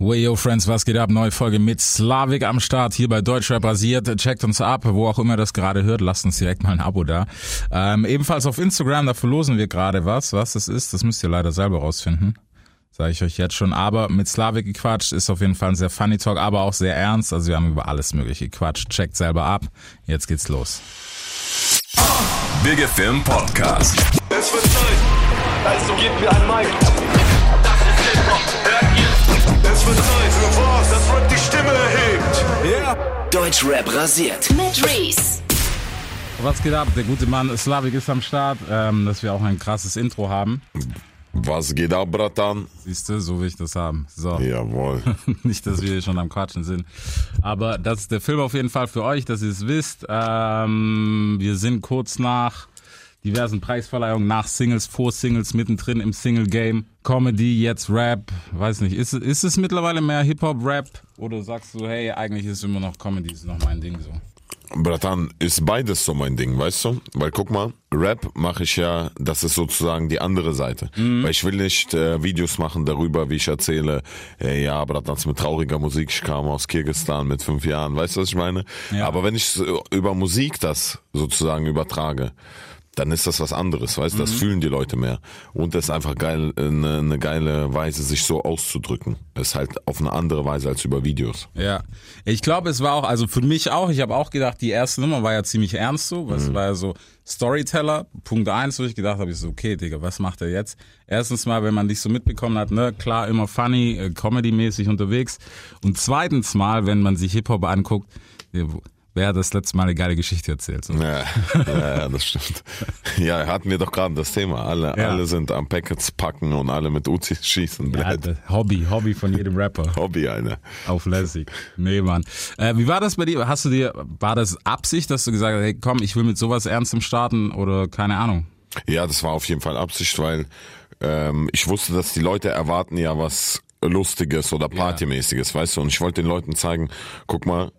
Way yo Friends, was geht ab? Neue Folge mit Slavik am Start hier bei Deutschrap basiert. Checkt uns ab, wo auch immer das gerade hört. Lasst uns direkt mal ein Abo da. Ähm, ebenfalls auf Instagram, da verlosen wir gerade was. Was das ist, das müsst ihr leider selber rausfinden. Sage ich euch jetzt schon. Aber mit Slavik gequatscht ist auf jeden Fall ein sehr funny Talk, aber auch sehr ernst. Also wir haben über alles mögliche gequatscht. Checkt selber ab. Jetzt geht's los. Big Film Podcast. Es wird Zeit, also gebt mir ein Mic. Wird Zeit für was, das Rap die Stimme erhebt. Ja. Deutschrap rasiert. Mit Reese. Was geht ab? Der gute Mann Slavik ist am Start, ähm, dass wir auch ein krasses Intro haben. Was geht ab, Bratan? Siehst du, so will ich das haben. So. Jawohl. Nicht, dass wir hier schon am Quatschen sind. Aber das ist der Film auf jeden Fall für euch, dass ihr es wisst. Ähm, wir sind kurz nach diversen Preisverleihungen, nach Singles, vor Singles, mittendrin im Single-Game. Comedy, jetzt Rap. Weiß nicht, ist, ist es mittlerweile mehr Hip-Hop, Rap? Oder sagst du, hey, eigentlich ist es immer noch Comedy, ist noch mein Ding so? Bratan, ist beides so mein Ding, weißt du? Weil guck mal, Rap mache ich ja, das ist sozusagen die andere Seite. Weil ich will nicht äh, Videos machen darüber, wie ich erzähle, äh, ja, Bratan, mit trauriger Musik, ich kam aus Kirgisistan mit fünf Jahren, weißt du, was ich meine? Ja. Aber wenn ich über Musik das sozusagen übertrage, dann ist das was anderes, weißt du, das fühlen die Leute mehr. Und das ist einfach geil, eine, eine geile Weise, sich so auszudrücken. Das ist halt auf eine andere Weise als über Videos. Ja, ich glaube, es war auch, also für mich auch, ich habe auch gedacht, die erste Nummer war ja ziemlich ernst so, weil es war ja so Storyteller, Punkt eins, wo ich gedacht habe, ich so, okay, Digga, was macht er jetzt? Erstens mal, wenn man dich so mitbekommen hat, ne, klar, immer funny, äh, comedy-mäßig unterwegs. Und zweitens mal, wenn man sich Hip-Hop anguckt, wer hat das letzte Mal eine geile Geschichte erzählt? So. Ja, ja, das stimmt. Ja, hatten wir doch gerade das Thema. Alle, Ja. alle sind am Packets packen und alle mit Uzis schießen. Ja, Hobby, Hobby von jedem Rapper. Hobby, eine. Auf lässig. Nee, Mann. Äh, wie war das bei dir? Hast du dir, war das Absicht, dass du gesagt hast, hey, komm, ich will mit sowas Ernstem starten oder keine Ahnung? Ja, das war auf jeden Fall Absicht, weil ähm, ich wusste, dass die Leute erwarten ja was Lustiges oder Partymäßiges, weißt du? Und ich wollte den Leuten zeigen, guck mal,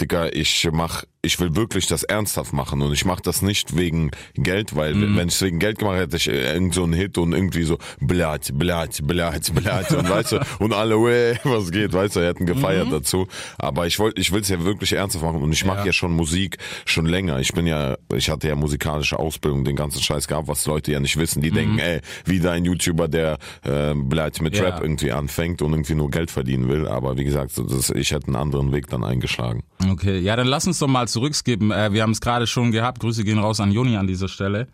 Digga, ich mach, ich will wirklich das ernsthaft machen und ich mach das nicht wegen Geld, weil wenn ich wegen Geld gemacht hätte, ich äh, irgend so einen Hit und irgendwie so blat, blat, blat, blat und weißt du, und alle, was geht, weißt du, hätten gefeiert dazu. Aber ich wollte, ich will's ja wirklich ernsthaft machen und ich mache Ja. ja. schon Musik schon länger. Ich bin ja, ich hatte ja musikalische Ausbildung, den ganzen Scheiß gehabt, was Leute ja nicht wissen. Die denken, ey, wieder ein YouTuber, der äh, bleibt mit Ja. Rap irgendwie anfängt und irgendwie nur Geld verdienen will. Aber wie gesagt, das, ich hätte einen anderen Weg dann eingeschlagen. Okay, ja, dann lass uns doch mal zurückskippen. Äh, wir haben es gerade schon gehabt. Grüße gehen raus an Joni an dieser Stelle.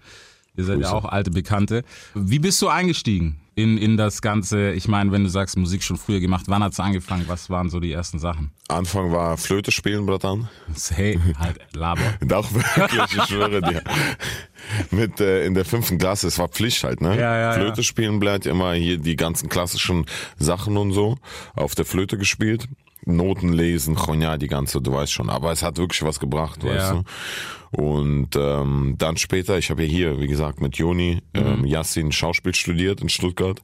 Ihr seid ja Grüße. auch alte Bekannte. Wie bist du eingestiegen in, in das Ganze? Ich meine, wenn du sagst, Musik schon früher gemacht, wann hat's angefangen? Was waren so die ersten Sachen? Anfang war Flöte spielen, Bratan. Hey, halt, Laber. Doch wirklich, ich schwöre dir. Mit äh, in der fünften Klasse, es war Pflicht halt, ne? Ja, ja, Flöte ja. spielen bleibt immer hier die ganzen klassischen Sachen und so auf der Flöte gespielt. Noten lesen, ja, die ganze, du weißt schon. Aber es hat wirklich was gebracht, Ja. weißt du. Und ähm, dann später, ich habe ja hier, wie gesagt, mit Joni, ähm, Yassin Schauspiel studiert in Stuttgart.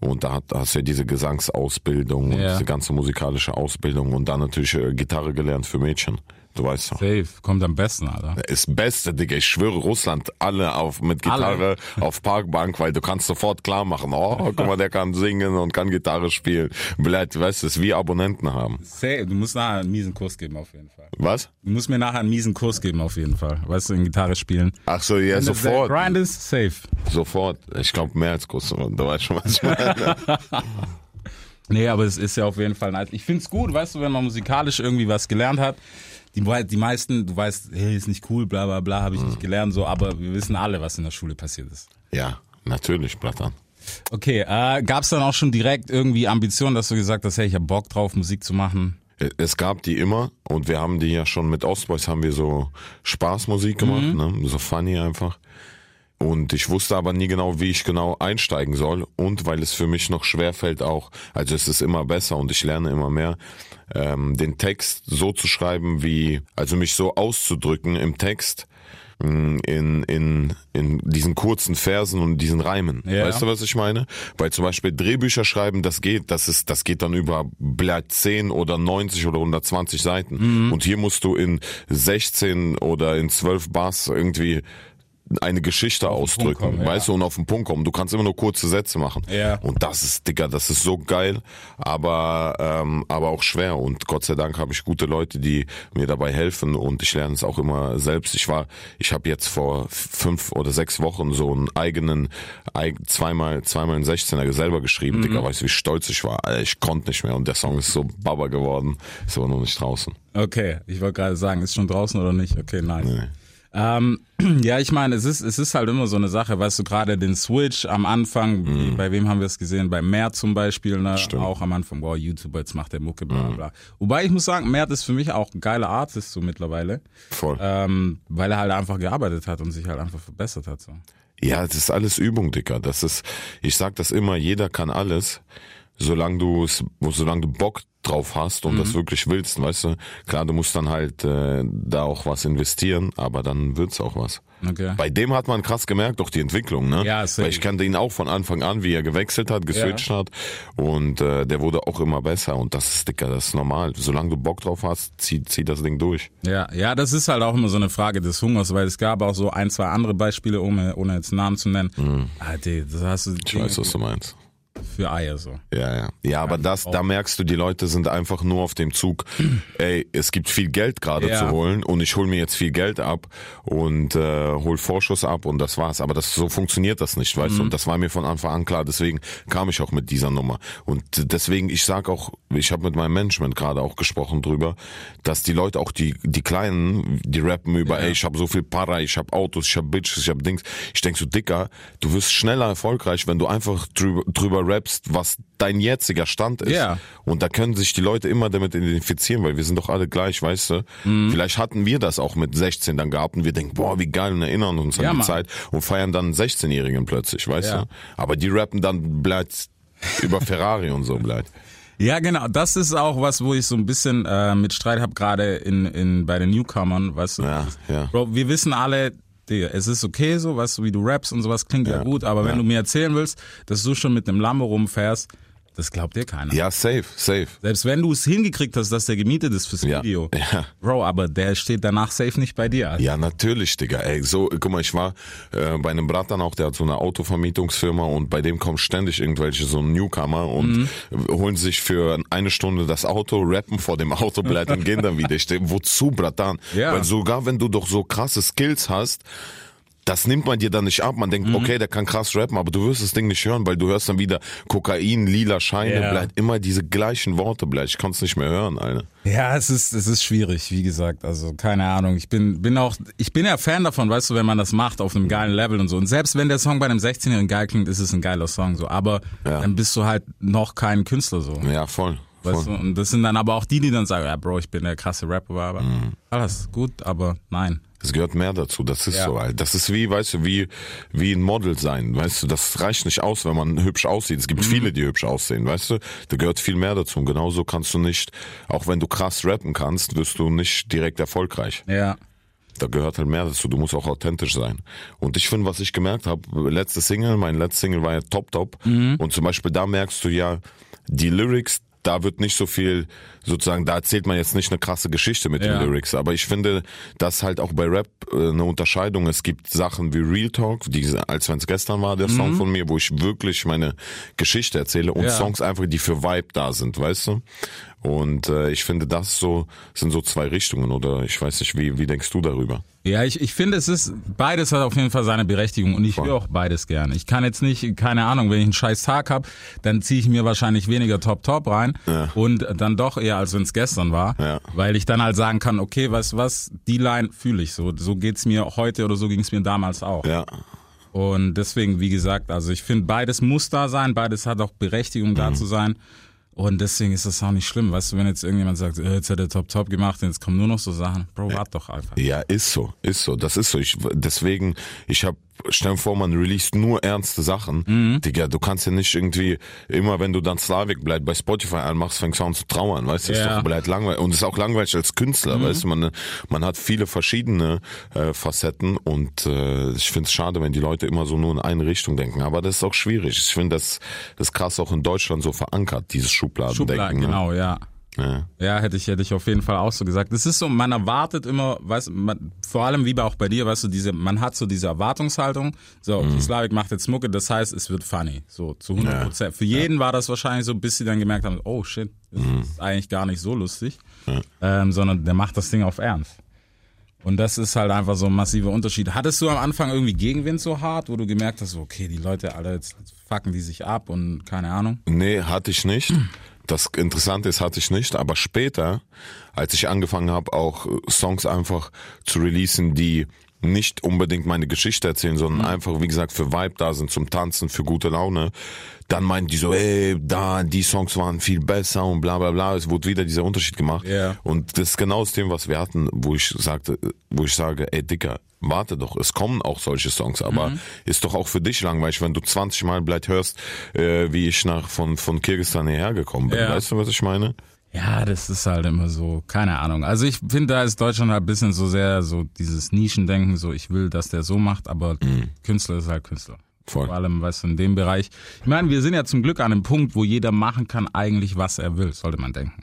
Und da, hat, da hast du ja diese Gesangsausbildung und Ja. diese ganze musikalische Ausbildung und dann natürlich äh, Gitarre gelernt für Mädchen. Du weißt doch. Safe, kommt am besten, Alter. Ist Beste, Digga. Ich schwöre, Russland, alle auf, mit Gitarre auf Parkbank, weil du kannst sofort klar machen, oh, guck mal, der kann singen und kann Gitarre spielen. Bleibt, weißt du, es wie Abonnenten haben. Safe, du musst nachher einen miesen Kurs geben, auf jeden Fall. Was? Du musst mir nachher einen miesen Kurs geben, auf jeden Fall. Weißt du, in Gitarre spielen. Ach so, ja, Wenn sofort. Grind ist, safe. Sofort. Ich glaube, mehr als Kuss. Du weißt schon, was ich meine. Nee, aber es ist ja auf jeden Fall nice. Ich find's gut, weißt du, wenn man musikalisch irgendwie was gelernt hat. Die, die meisten, du weißt, hey, ist nicht cool, bla bla bla, habe ich nicht gelernt, so, aber wir wissen alle, was in der Schule passiert ist. ja, natürlich, Bratan. Okay, äh, gab's dann auch schon direkt irgendwie Ambitionen, dass du gesagt hast, hey, ich hab Bock drauf, Musik zu machen? Es gab die immer und wir haben die ja schon mit Ostboys haben wir so Spaßmusik gemacht, ne? so funny einfach. Und ich wusste aber nie genau, wie ich genau einsteigen soll. Und weil es für mich noch schwer fällt auch, also es ist immer besser und ich lerne immer mehr, ähm, den Text so zu schreiben wie, also mich so auszudrücken im Text, mh, in, in, in diesen kurzen Versen und diesen Reimen. Ja. Weißt du, was ich meine? Weil zum Beispiel Drehbücher schreiben, das geht, das ist, das geht dann über Blatt 10 oder 90 oder 120 Seiten. Und hier musst du in 16 oder in 12 Bars irgendwie eine Geschichte ausdrücken, kommen, ja. weißt du, und auf den Punkt kommen. Du kannst immer nur kurze Sätze machen. Ja. Und das ist, Digga, das ist so geil, aber, ähm, aber auch schwer. Und Gott sei Dank habe ich gute Leute, die mir dabei helfen und ich lerne es auch immer selbst. Ich war, ich habe jetzt vor fünf oder sechs Wochen so einen eigenen, eig- zweimal, zweimal einen 16er selber geschrieben, Mhm. Digga, weißt du, wie stolz ich war. Ich konnte nicht mehr und der Song ist so baba geworden, ist aber noch nicht draußen. Okay, ich wollte gerade sagen, ist schon draußen oder nicht? Okay, nice. Ähm, ja, ich meine, es ist, es ist halt immer so eine Sache, weißt du, gerade den Switch am Anfang, wie- bei wem haben wir es gesehen? Bei Mert zum Beispiel, ne? Mhm. Stimmt. Mhm. auch am Anfang, wow, YouTuber, jetzt macht der Mucke, bla bla. Wobei ich muss sagen, Mert ist für mich auch ein geiler Artist so mittlerweile, Voll. ähm, weil er halt einfach gearbeitet hat und sich halt einfach verbessert hat. So. Ja, das ist alles Übung, Dicker. Das ist, ich sag das immer, jeder kann alles, solange du es, solange du Bock drauf hast und Mhm. das wirklich willst, weißt du. Klar, du musst dann halt äh, da auch was investieren, aber dann wird's auch was. Okay. Bei dem hat man krass gemerkt, doch die Entwicklung, ne? Ja, safe. Weil ich kannte ihn auch von Anfang an, wie er gewechselt hat, geswitcht hat und äh, der wurde auch immer besser und das ist, Dicker, das ist normal. Solange du Bock drauf hast, zieh, zieh das Ding durch. Ja, ja, das ist halt auch immer so eine Frage des Hungers, weil es gab auch so ein, zwei andere Beispiele, ohne, ohne jetzt Namen zu nennen. Ah, die, das hast du Mhm. Ich weiß, was du meinst. Für Eier so. Ja, ja. Ja, aber das, da merkst du, die Leute sind einfach nur auf dem Zug, ey, es gibt viel Geld gerade Ja. zu holen und ich hole mir jetzt viel Geld ab und äh, hol Vorschuss ab und das war's. Aber das so funktioniert das nicht, weißt du? Und das war mir von Anfang an klar, deswegen kam ich auch mit dieser Nummer. Und deswegen, ich sag auch, ich habe mit meinem Management gerade auch gesprochen drüber, dass die Leute auch die, die Kleinen, die rappen über, ey, ich habe so viel Para, ich habe Autos, ich habe Bitches, ich habe Dings. Ich denk so, Dicker, du wirst schneller erfolgreich, wenn du einfach drüber, drüber rappst, was dein jetziger Stand ist. Ja. Und da können sich die Leute immer damit identifizieren, weil wir sind doch alle gleich, weißt du. Mhm. Vielleicht hatten wir das auch mit 16 dann gehabt und wir denken, boah, wie geil und erinnern uns Ja, an die Mann. Zeit und feiern dann einen 16-Jährigen plötzlich, weißt Ja. du. Aber die rappen dann bleibt über Ferrari und so bleibt. Ja, genau. Das ist auch was, wo ich so ein bisschen äh, mit Streit habe, gerade in, in bei den Newcomern, weißt du. Ja, ja. Bro, wir wissen alle, Digga, es ist okay so, weißt du, wie du rappst und sowas klingt ja, Ja, gut, aber wenn ja. du mir erzählen willst, dass du schon mit einem Lambo rumfährst, das glaubt dir keiner. Ja, safe, safe. Selbst wenn du es hingekriegt hast, dass der gemietet ist fürs Ja, Video. ja. Bro, aber der steht danach safe nicht bei dir. Alter. Ja, natürlich, Digga. Ey, so, guck mal, ich war äh, bei einem Bratan auch, der hat so eine Autovermietungsfirma und bei dem kommen ständig irgendwelche so Newcomer und holen sich für eine Stunde das Auto, rappen vor dem Auto, bleibt und gehen dann wieder. Ich wozu, Bratan? Ja. Weil sogar wenn du doch so krasse Skills hast, das nimmt man dir dann nicht ab. Man Mhm. denkt, okay, der kann krass rappen, aber du wirst das Ding nicht hören, weil du hörst dann wieder Kokain, lila Scheine, Ja. bleibt immer diese gleichen Worte, bleibt. Ich konnte es nicht mehr hören, Alter. Ja, es ist, es ist schwierig, wie gesagt. Also, keine Ahnung. Ich bin, bin auch, ich bin ja Fan davon, weißt du, wenn man das macht auf einem geilen Level und so. Und selbst wenn der Song bei einem 16-Jährigen geil klingt, ist es ein geiler Song, so. Aber Ja. dann bist du halt noch kein Künstler, so. Ja, voll. voll. Weißt du? Und das sind dann aber auch die, die dann sagen, ja, Bro, ich bin der krasse Rapper, aber Mhm. alles gut, aber nein. Es gehört mehr dazu, das ist Ja. so halt. Das ist wie, weißt du, wie, wie ein Model sein, weißt du, das reicht nicht aus, wenn man hübsch aussieht. Es gibt Mhm. viele, die hübsch aussehen, weißt du. Da gehört viel mehr dazu. Und genauso kannst du nicht, auch wenn du krass rappen kannst, wirst du nicht direkt erfolgreich. Ja. Da gehört halt mehr dazu. Du musst auch authentisch sein. Und ich finde, was ich gemerkt habe, letzte Single, mein letztes Single war ja Top Top. Mhm. Und zum Beispiel da merkst du ja, die Lyrics, da wird nicht so viel, sozusagen, da erzählt man jetzt nicht eine krasse Geschichte mit Ja. den Lyrics. Aber ich finde, dass halt auch bei Rap äh, eine Unterscheidung. Es gibt Sachen wie Real Talk, die, als wenn es gestern war, der Song von mir, wo ich wirklich meine Geschichte erzähle und Mhm. Ja. Songs einfach, die für Vibe da sind, weißt du? Und äh, ich finde, das so sind so zwei Richtungen oder ich weiß nicht, wie, wie denkst du darüber? Ja, ich, ich finde, es ist, beides hat auf jeden Fall seine Berechtigung und ich höre auch beides gern. Ich kann jetzt nicht, keine Ahnung, wenn ich einen scheiß Tag hab, dann ziehe ich mir wahrscheinlich weniger Top Top rein Ja. und dann doch eher, als wenn es gestern war, Ja. weil ich dann halt sagen kann, okay, weißt du was, die Line fühle ich so. So geht's mir heute oder so ging es mir damals auch. Ja, Und deswegen, wie gesagt, also ich finde, beides muss da sein, beides hat auch Berechtigung Mhm. da zu sein. Und deswegen ist das auch nicht schlimm. Weißt du, wenn jetzt irgendjemand sagt, äh, jetzt hat er Top Top gemacht und jetzt kommen nur noch so Sachen. Bro, wart doch einfach. Ja, ist so, ist so. Das ist so. Ich, deswegen, ich habe, stell dir vor, man released nur ernste Sachen. Mhm. Digga, du kannst ja nicht irgendwie, immer wenn du dann Slavik bleibt bei Spotify anmachst, fängst du an zu trauern, weißt du? Ist Ja. Mhm. doch bleibt langweilig. Und es ist auch langweilig als Künstler, weißt du? Man, man hat viele verschiedene äh, Facetten und äh, ich finde es schade, wenn die Leute immer so nur in eine Richtung denken. Aber das ist auch schwierig. Ich finde das, das ist krass auch in Deutschland so verankert, dieses Schubladendenken. Schubladen, ne? genau, ja. Ja. Ja, hätte ich, hätte ich auf jeden Fall auch so gesagt. Es ist so, man erwartet immer, weißt man, vor allem wie bei auch bei dir, weißt du, diese, man hat so diese Erwartungshaltung. So, Mhm. Slavik macht jetzt Mucke, das heißt, es wird funny. So, zu 100 Prozent. Für jeden war das wahrscheinlich so, bis sie dann gemerkt haben, oh shit, das Mhm. ist eigentlich gar nicht so lustig. Ähm, sondern der macht das Ding auf Ernst. Und das ist halt einfach so ein massiver Unterschied. Hattest du am Anfang irgendwie Gegenwind so hart, wo du gemerkt hast, okay, die Leute alle, jetzt fucken die sich ab und keine Ahnung? Nee, hatte ich nicht. Das Interessante ist, hatte ich nicht. Aber später, als ich angefangen habe, auch äh, Songs einfach zu releasen, die nicht unbedingt meine Geschichte erzählen, sondern einfach, wie gesagt, für Vibe da sind, zum Tanzen, für gute Laune, dann meinten die so, ey, da, die Songs waren viel besser und bla bla bla. Es wurde wieder dieser Unterschied gemacht. Ja. Und das ist genau das Thema, was wir hatten, wo ich sagte, wo ich sage, ey Dicker, warte doch, es kommen auch solche Songs, aber Mhm. ist doch auch für dich langweilig, wenn du 20 Mal vielleicht hörst, äh, wie ich nach von von Kirgisistan hierher gekommen bin. Ja. Weißt du, was ich meine? Ja, das ist halt immer so, keine Ahnung. Also ich finde, da ist Deutschland halt ein bisschen so sehr so dieses Nischendenken, so ich will, dass der so macht, aber Künstler ist halt Künstler. Voll. Vor allem, weißt du, in dem Bereich. Ich meine, wir sind ja zum Glück an einem Punkt, wo jeder machen kann eigentlich, was er will, sollte man denken.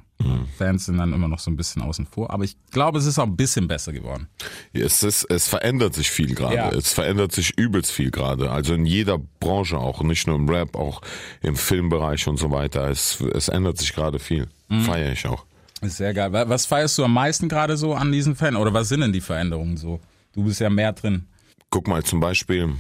Fans sind dann immer noch so ein bisschen außen vor, aber ich glaube, es ist auch ein bisschen besser geworden. Es ist, es verändert sich viel gerade. Ja. Es verändert sich übelst viel gerade. Also in jeder Branche auch, nicht nur im Rap, auch im Filmbereich und so weiter. Es, es ändert sich gerade viel. Mhm. Feiere ich auch. Ist sehr geil. Wa- Was feierst du am meisten gerade so an diesen Fan? Oder was sind denn die Veränderungen so? Du bist ja mehr drin. Guck mal zum Beispiel,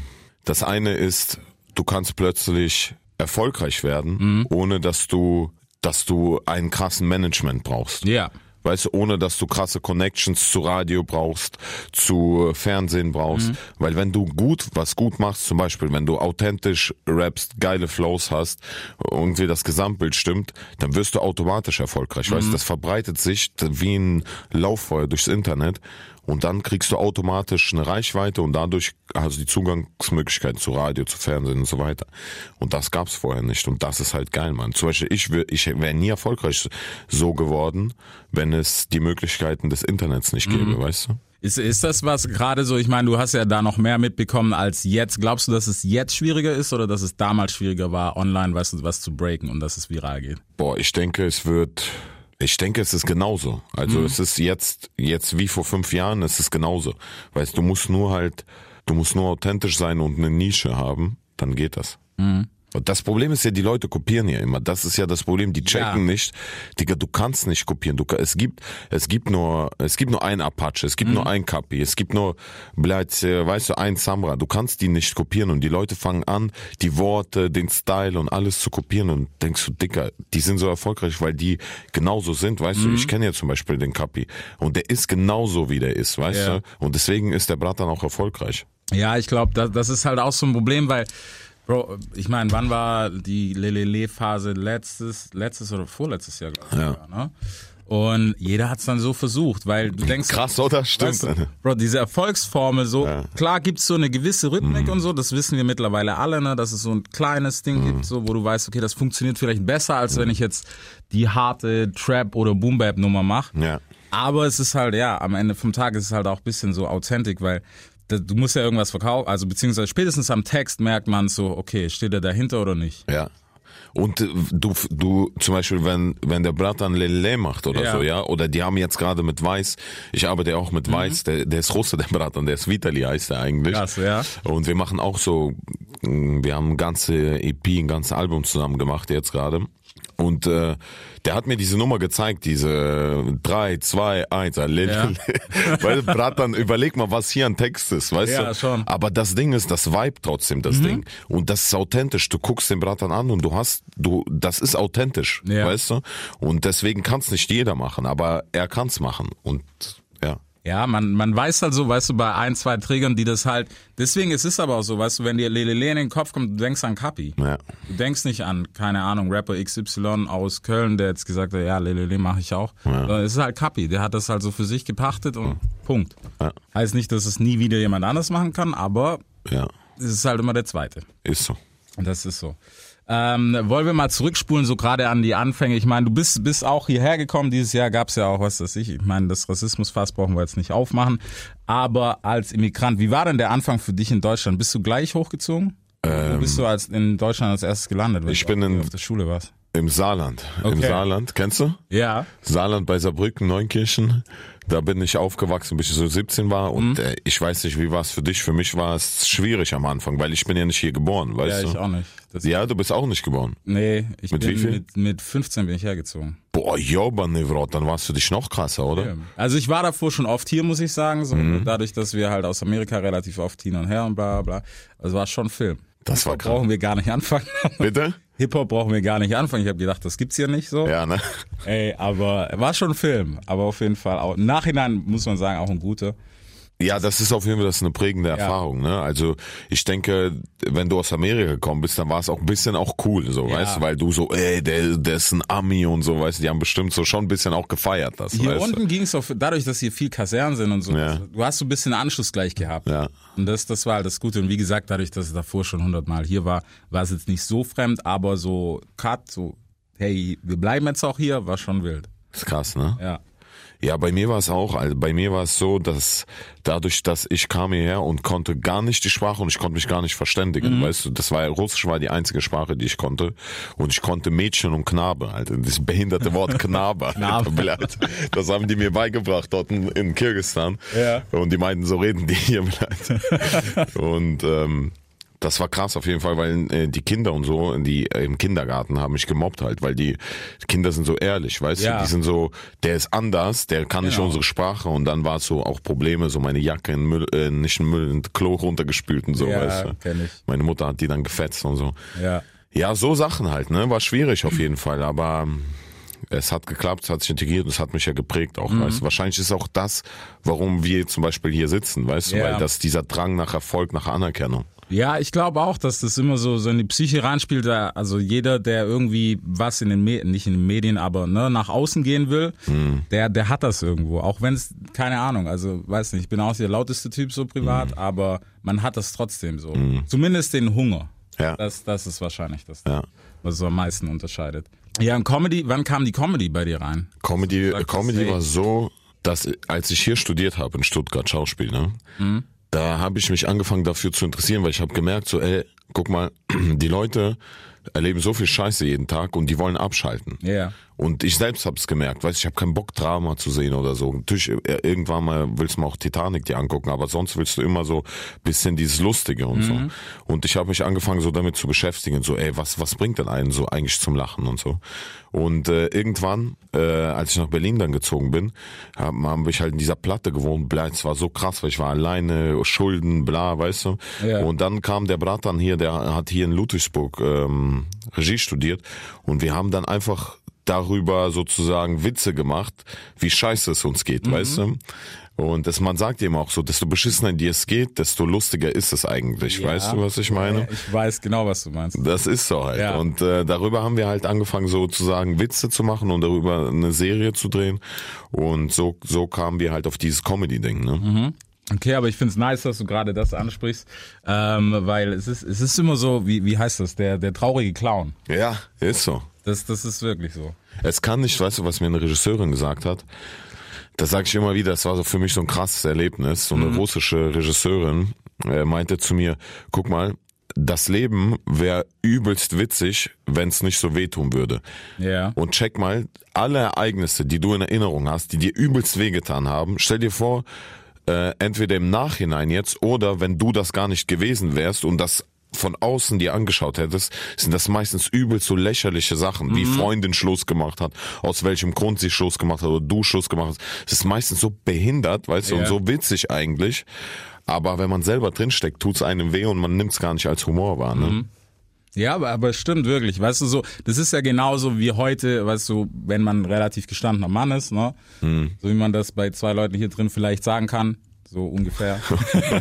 das eine ist, du kannst plötzlich erfolgreich werden, Mhm. ohne dass du, dass du einen krassen Management brauchst. Ja. Weißt du, ohne dass du krasse Connections zu Radio brauchst, zu Fernsehen brauchst. Mhm. Weil wenn du gut was gut machst, zum Beispiel, wenn du authentisch rappst, geile Flows hast, irgendwie das Gesamtbild stimmt, dann wirst du automatisch erfolgreich. Mhm. Weißt du, das verbreitet sich wie ein Lauffeuer durchs Internet. Und dann kriegst du automatisch eine Reichweite und dadurch hast du die Zugangsmöglichkeiten zu Radio, zu Fernsehen und so weiter. Und das gab's vorher nicht. Und das ist halt geil, Mann. Zum Beispiel, ich, wär- ich wäre nie erfolgreich so geworden, wenn es die Möglichkeiten des Internets nicht gäbe, weißt du? Ist, ist das was gerade so, ich meine, du hast ja da noch mehr mitbekommen als jetzt. Glaubst du, dass es jetzt schwieriger ist oder dass es damals schwieriger war, online weißt du, was zu breaken und dass es viral geht? Boah, ich denke, es wird. Ich denke, es ist genauso. Also es ist jetzt, jetzt wie vor fünf Jahren, es ist genauso. Weißt du, du musst nur halt, du musst nur authentisch sein und eine Nische haben, dann geht das. Und das Problem ist ja, die Leute kopieren ja immer. Das ist ja das Problem. Die checken Ja. nicht. Digga, du kannst nicht kopieren. Du, es gibt, es gibt nur, es gibt nur ein Apache, es gibt nur ein Kapi, es gibt nur, bleibt, äh, weißt du, ein Samra. Du kannst die nicht kopieren und die Leute fangen an, die Worte, den Style und alles zu kopieren und denkst du, Dicker, die sind so erfolgreich, weil die genauso sind, weißt du. Ich kenne ja zum Beispiel den Kapi und der ist genauso, wie der ist, weißt Ja. du. Und deswegen ist der Brat dann auch erfolgreich. Ja, ich glaube, das, das ist halt auch so ein Problem, weil, Bro, ich meine, wann war die Lelele-Phase letztes, letztes oder vorletztes Jahr, glaube ich. Ja. sogar, Ne? Und jeder hat's dann so versucht, weil du denkst, Krass, oder? Stimmt. Weißt du, Bro, diese Erfolgsformel, so, Ja. klar gibt's so eine gewisse Rhythmik und so, das wissen wir mittlerweile alle, ne, dass es so ein kleines Ding gibt, so, wo du weißt, okay, das funktioniert vielleicht besser, als wenn ich jetzt die harte Trap- oder Boom-Bap-Nummer mache. Ja. Aber es ist halt, ja, am Ende vom Tag ist es halt auch ein bisschen so authentisch, weil du musst ja irgendwas verkaufen, also beziehungsweise spätestens am Text merkt man so, okay, steht er dahinter oder nicht? Ja. Und äh, du, du, zum Beispiel, wenn, wenn der Bratan Lele macht oder Ja. so, ja, oder die haben jetzt gerade mit Weiß, ich arbeite ja auch mit Weiß, der, der ist Russe, der Bratan, der ist Vitali heißt der eigentlich. Krass, ja. Und wir machen auch so, mh, wir haben ganze EP, ein ganzes Album zusammen gemacht jetzt gerade. Und äh, der hat mir diese Nummer gezeigt, diese 3, 2, 1, Lele. Ja. Weil Bratan, überleg mal, was hier ein Text ist, weißt Ja, du? schon. Aber das Ding ist, das Vibe trotzdem, das Ding. Und das ist authentisch. Du guckst den Bratan an und du hast, du, das ist authentisch, Ja. weißt du? Und deswegen kann es nicht jeder machen, aber er kann es machen. Und ja. Ja, man, man weiß halt so, weißt du, bei ein, zwei Trägern, die das halt, deswegen ist es aber auch so, weißt du, wenn dir Lelele in den Kopf kommt, du denkst an Kapi. Ja. Du denkst nicht an, keine Ahnung, Rapper XY aus Köln, der jetzt gesagt hat, ja, Lelele mache ich auch. Sondern Es ist halt Kapi, der hat das halt so für sich gepachtet und Punkt. Ja. Heißt nicht, dass es nie wieder jemand anders machen kann, aber Ja. es ist halt immer der Zweite. Ist so. Und das ist so. Ähm, wollen wir mal zurückspulen, so gerade an die Anfänge. Ich meine, du bist, bist auch hierher gekommen. Dieses Jahr gab's ja auch, was weiß ich. Ich meine, das Rassismusfass brauchen wir jetzt nicht aufmachen. Aber als Immigrant, wie war denn der Anfang für dich in Deutschland? Bist du gleich hochgezogen? Wo bist du als in Deutschland als erstes gelandet? wenn ich bin auf- in- auf der Schule warst. Im Saarland. Im Okay. Saarland, kennst du? Ja. Saarland bei Saarbrücken, Neunkirchen. Da bin ich aufgewachsen, bis ich so 17 war. Mhm. Und äh, ich weiß nicht, wie war es für dich? Für mich war es schwierig am Anfang, weil ich bin ja nicht hier geboren, weißt Ja, du? ich auch nicht. Das, Ja, du bist auch nicht geboren. Nee, ich Mit bin wie viel? Mit, mit 15 bin ich hergezogen. Boah, Joba Nevrot, dann war es für dich noch krasser, oder? Also ich war davor schon oft hier, muss ich sagen. So, Mhm. Dadurch, dass wir halt aus Amerika relativ oft hin und her und bla bla. Also war schon Film. Das war krass. brauchen wir gar nicht anfangen. Bitte? Hip-Hop brauchen wir gar nicht anfangen. Ich habe gedacht, das gibt's hier nicht so. Ja, ne? Ey, aber war schon Film. Aber auf jeden Fall auch. Im Nachhinein muss man sagen, auch ein guter. Ja, das ist auf jeden Fall das ist eine prägende Erfahrung. Ne? Also ich denke, wenn du aus Amerika gekommen bist, dann war es auch ein bisschen auch cool, so Ja. weißt du, weil du so, ey, der, der ist ein Ami und so, weißt du, die haben bestimmt so schon ein bisschen auch gefeiert, das, Hier unten ging's auch, dadurch, dass hier viel Kasernen sind und so. Ja. Du hast so ein bisschen Anschluss gleich gehabt. Ja. Und das, das war halt das Gute. Und wie gesagt, dadurch, dass es davor schon hundertmal hier war, war es jetzt nicht so fremd, aber so Cut, so, hey, wir bleiben jetzt auch hier, war schon wild. Ist krass, ne? Ja. Ja, bei mir war es auch, also bei mir war es so, dass dadurch, dass ich kam hierher und konnte gar nicht die Sprache und ich konnte mich gar nicht verständigen, weißt du, das war Russisch war die einzige Sprache, die ich konnte. Und ich konnte Mädchen und Knabe, Alter, das behinderte Wort Knabe, Alter, Blatt. das haben die mir beigebracht dort in, in Kirgisistan Ja. und die meinten, so reden die hier, und ähm, das war krass auf jeden Fall, weil äh, die Kinder und so, die äh, im Kindergarten haben mich gemobbt halt, weil die Kinder sind so ehrlich, weißt Ja. du, die sind so, der ist anders, der kann nicht Genau. unsere Sprache und dann war es so auch Probleme, so meine Jacke in Müll, äh, nicht in Müll, in Klo runtergespült und so, Ja, weißt du. Meine Mutter hat die dann gefetzt und so. Ja. Ja, so Sachen halt, ne, war schwierig auf jeden Fall, aber es hat geklappt, es hat sich integriert und es hat mich ja geprägt auch, Mhm. weißt du. Wahrscheinlich ist auch das, warum wir zum Beispiel hier sitzen, weißt du, Ja. weil das dieser Drang nach Erfolg, nach Anerkennung. Ja, ich glaube auch, dass das immer so, so in die Psyche reinspielt. da- Also jeder, der irgendwie was in den Medien, nicht in den Medien, aber ne, nach außen gehen will, Hm. der, der hat das irgendwo. Auch wenn es, keine Ahnung, also weiß nicht, ich bin auch der lauteste Typ so privat, Hm. aber man hat das trotzdem so. Zumindest den Hunger. Ja. Das, das ist wahrscheinlich das, Ja. was so am meisten unterscheidet. Ja, und Comedy, wann kam die Comedy bei dir rein? Comedy, Sag das Comedy war so, dass als ich hier studiert habe in Stuttgart Schauspiel, ne, Mhm. Da habe ich mich angefangen dafür zu interessieren, weil ich habe gemerkt, so, ey, guck mal, die Leute erleben so viel Scheiße jeden Tag und die wollen abschalten. Ja. Und ich selbst hab's gemerkt, weißt ich habe keinen Bock Drama zu sehen oder so. Natürlich äh, irgendwann mal willst du mal auch Titanic dir angucken, aber sonst willst du immer so bisschen dieses lustige und so. Und ich habe mich angefangen so damit zu beschäftigen, so ey, was was bringt denn einen so eigentlich zum Lachen und so. Und äh, irgendwann, äh, als ich nach Berlin dann gezogen bin, haben hab ich halt in dieser Platte gewohnt. Bla, es war so krass, weil ich war alleine, Schulden, bla, weißt du. Ja. Und dann kam der Bratan hier, der hat hier in Ludwigsburg ähm, Regie studiert und wir haben dann einfach darüber sozusagen Witze gemacht, wie scheiße es uns geht, weißt du? Und das, man sagt eben auch so, desto beschissener dir es geht, desto lustiger ist es eigentlich. Weißt du, was ich meine? Ja, ich weiß genau, was du meinst. Das ist so halt. Ja. Und äh, darüber haben wir halt angefangen, sozusagen Witze zu machen und darüber eine Serie zu drehen. Und so, so kamen wir halt auf dieses Comedy-Ding. Ne? Mhm. Okay, aber ich find's nice, dass du gerade das ansprichst, ähm, weil es ist, es ist immer so, wie, wie heißt das, der, der traurige Clown. Ja, ist so. Das, das ist wirklich so. Es kann nicht, weißt du, was mir eine Regisseurin gesagt hat? Das sage ich immer wieder, das war so für mich so ein krasses Erlebnis. So eine russische Regisseurin äh, meinte zu mir, guck mal, das Leben wäre übelst witzig, wenn es nicht so wehtun würde. Ja. Und check mal, alle Ereignisse, die du in Erinnerung hast, die dir übelst wehgetan haben, stell dir vor, äh, entweder im Nachhinein jetzt oder wenn du das gar nicht gewesen wärst und das von außen dir angeschaut hättest, sind das meistens übelst so lächerliche Sachen, wie Freundin Schluss gemacht hat, aus welchem Grund sie Schluss gemacht hat oder du Schluss gemacht hast. Es ist meistens so behindert, weißt du, Ja. und so witzig eigentlich. Aber wenn man selber drinsteckt, tut's einem weh und man nimmt's gar nicht als Humor wahr. Ne? Ja, aber, aber es stimmt wirklich. Weißt du, so, das ist ja genauso wie heute, weißt du, wenn man ein relativ gestandener Mann ist, ne? So wie man das bei zwei Leuten hier drin vielleicht sagen kann. So ungefähr.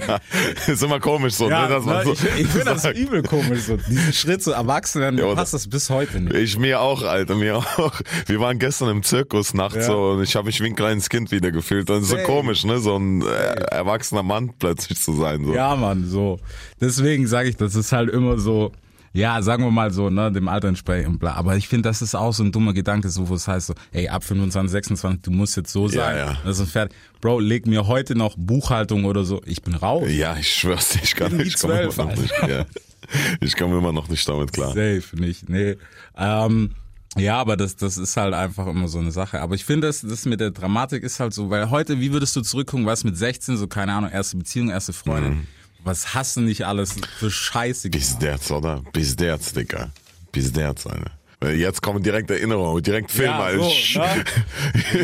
ist immer komisch so, ne, dass man ne, so ich, ich finde das übel komisch, so diesen Schritt zu Erwachsenen, Ja, passt das bis heute nicht. Ich mir auch, Alter, mir auch. Wir waren gestern im Zirkus nachts Ja. so und ich habe mich wie ein kleines Kind wieder gefühlt. Und so Same. komisch, ne, so ein äh, erwachsener Mann plötzlich zu sein. So. Ja, Mann, so. Deswegen sage ich, das ist halt immer so, ja, sagen wir mal so, ne, dem Alter entsprechend, bla. Aber ich finde, das ist auch so ein dummer Gedanke, so, wo es heißt so, ey, ab 25, 26, du musst jetzt so sein. ja. Das ist fertig. Bro, leg mir heute noch Buchhaltung oder so, ich bin raus. Ja, ich schwör's dir, ich kann, ich immer zwölf, noch nicht. Ja. Ich komme immer noch nicht damit klar. Safe nicht, nee. Ähm, Ja, aber das, das ist halt einfach immer so eine Sache. Aber ich finde, das, das mit der Dramatik ist halt so, weil heute, wie würdest du zurückgucken, was mit 16, so keine Ahnung, erste Beziehung, erste Freundin, was hast du nicht alles für Scheiße gemacht? Bis derz, oder? Bis derz, Digga. Bis derz, Alter. Weil Jetzt kommen direkt Erinnerungen, direkt Filme. Ja, so, ne?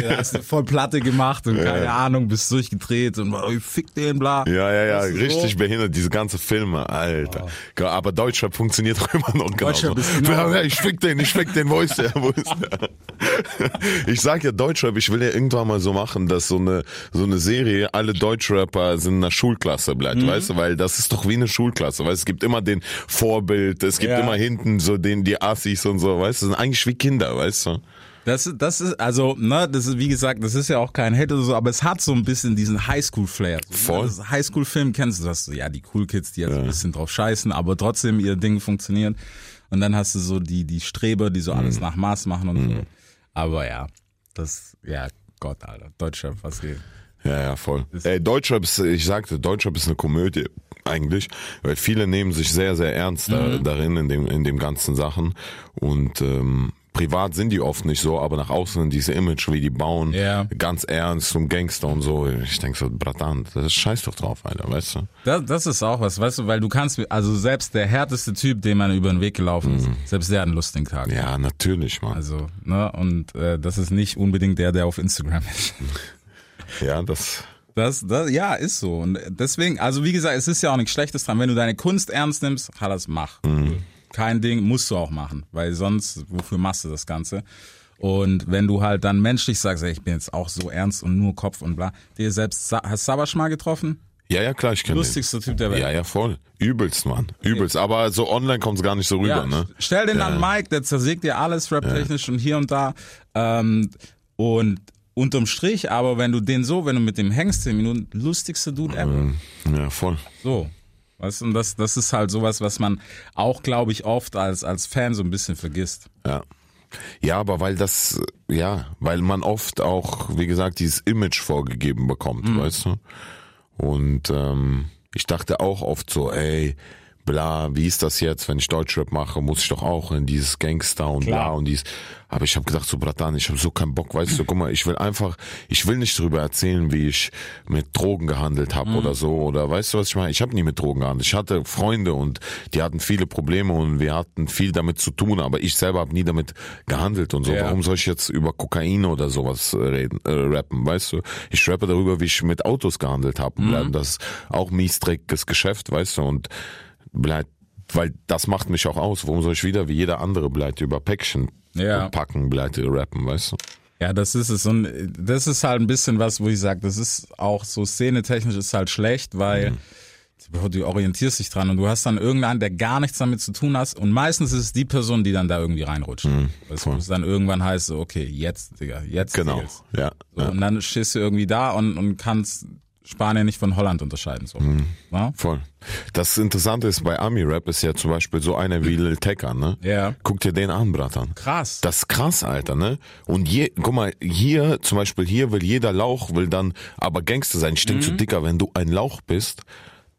Da hast du voll Platte gemacht und keine Ahnung, bist durchgedreht und oh, fick den, bla. Ja, ja, ja, richtig so? behindert, diese ganze Filme, Alter. Aber Deutschrap funktioniert auch immer noch Deutschrap so. ist genau- Ja, ja, Ich fick den, ich fick den, wo ist der, wo ist der? Ich sag ja Deutschrap, ich will ja irgendwann mal so machen, dass so eine, so eine Serie, alle Deutschrapper sind in einer Schulklasse Mhm. bleibt, weißt du, weil das ist doch wie eine Schulklasse, weißt du, es gibt immer den Vorbild, es gibt Ja. immer hinten so den, die Assis und so, weißt du, das sind eigentlich wie Kinder, weißt du. Das, das ist, also, ne, das ist, wie gesagt, das ist ja auch kein Hate oder so, aber es hat so ein bisschen diesen Highschool-Flair. So, Voll. Ne? Highschool-Film kennst du, das so, ja, die Cool Kids, die jetzt ein bisschen drauf scheißen, aber trotzdem ihr Ding funktioniert. Und dann hast du so die, die Streber, die so alles Mhm. nach Maß machen und so. Aber ja, das, ja, Gott, Alter, Deutscher, was geht. Ja, ja, voll. Ey, Deutschrap ist, ich sagte, Deutschrap ist eine Komödie eigentlich, weil viele nehmen sich sehr, sehr ernst da, Mhm. darin in dem in dem ganzen Sachen und ähm, privat sind die oft nicht so, aber nach außen diese Image, wie die bauen, Ja. ganz ernst und Gangster und so. Ich denk so, Bratan, das ist scheiß doch drauf, Alter, weißt du? Das, das ist auch was, weißt du, weil du kannst, also selbst der härteste Typ, dem man über den Weg gelaufen ist, selbst der hat einen lustigen Tag. Mhm. Ja, natürlich, Mann. Also, ne, und äh, das ist nicht unbedingt der, der auf Instagram ist. ja, das. Das, das, ja, ist so. Und deswegen, also wie gesagt, es ist ja auch nichts Schlechtes dran. Wenn du deine Kunst ernst nimmst, das mach. Kein Ding, musst du auch machen, weil sonst, wofür machst du das Ganze? Und wenn du halt dann menschlich sagst, ey, ich bin jetzt auch so ernst und nur Kopf und bla, dir selbst, hast Sabasch mal getroffen? Ja, ja, klar, ich kenne den. Lustigster Typ der Welt. Ja, ja, voll. Übelst, Mann. Übelst. Aber so online kommt's gar nicht so rüber, Ja, ne? Stell den an Mike, der zersägt dir alles rap-technisch und hier und da. Ähm, und unterm Strich, aber wenn du den so, wenn du mit dem hängst, 10 Minuten, lustigste Dude ever. Ja, voll. So. Weißt du, und das, das ist halt sowas, was man auch, glaube ich, oft als, als Fan so ein bisschen vergisst. Ja. Ja, aber weil das, ja, weil man oft auch, wie gesagt, dieses Image vorgegeben bekommt, Mhm. weißt du? Und ähm, ich dachte auch oft so, ey, bla, wie ist das jetzt, wenn ich Deutschrap mache, muss ich doch auch in dieses Gangster und Klar. bla und dies. Aber ich habe gedacht, so Bratan, ich habe so keinen Bock, weißt du, guck mal, ich will einfach, ich will nicht darüber erzählen, wie ich mit Drogen gehandelt habe oder so, oder weißt du, was ich meine? Ich habe nie mit Drogen gehandelt. Ich hatte Freunde und die hatten viele Probleme und wir hatten viel damit zu tun, aber ich selber habe nie damit gehandelt und so. Ja. Warum soll ich jetzt über Kokain oder sowas reden, äh, rappen, weißt du? Ich rappe darüber, wie ich mit Autos gehandelt habe. Mhm. Das ist auch miestreckiges Geschäft, weißt du, und bleibt, weil das macht mich auch aus. Warum soll ich wieder wie jeder andere bleibt über Päckchen Ja. packen, bleibt rappen, weißt du? Ja, das ist es. Und das ist halt ein bisschen was, wo ich sage, das ist auch so szenetechnisch ist halt schlecht, weil du orientierst dich dran und du hast dann irgendeinen, der gar nichts damit zu tun hast. Und meistens ist es die Person, die dann da irgendwie reinrutscht. Weißt du, wo es dann irgendwann heißt, so, okay, jetzt, Digga, jetzt Genau. Ja. So, ja. Und dann stehst du irgendwie da und, und kannst Spanien nicht von Holland unterscheiden. So. Ja? Voll. Das Interessante ist bei Ami-Rap ist ja zum Beispiel so einer wie Lil Tecca, ne? Ja. Guck dir den an, Bratan. Krass. Das ist krass, Alter, ne? Und je, guck mal, hier, zum Beispiel hier will jeder Lauch, will dann aber Gangster sein. Ich denk so, Dicker, wenn du ein Lauch bist,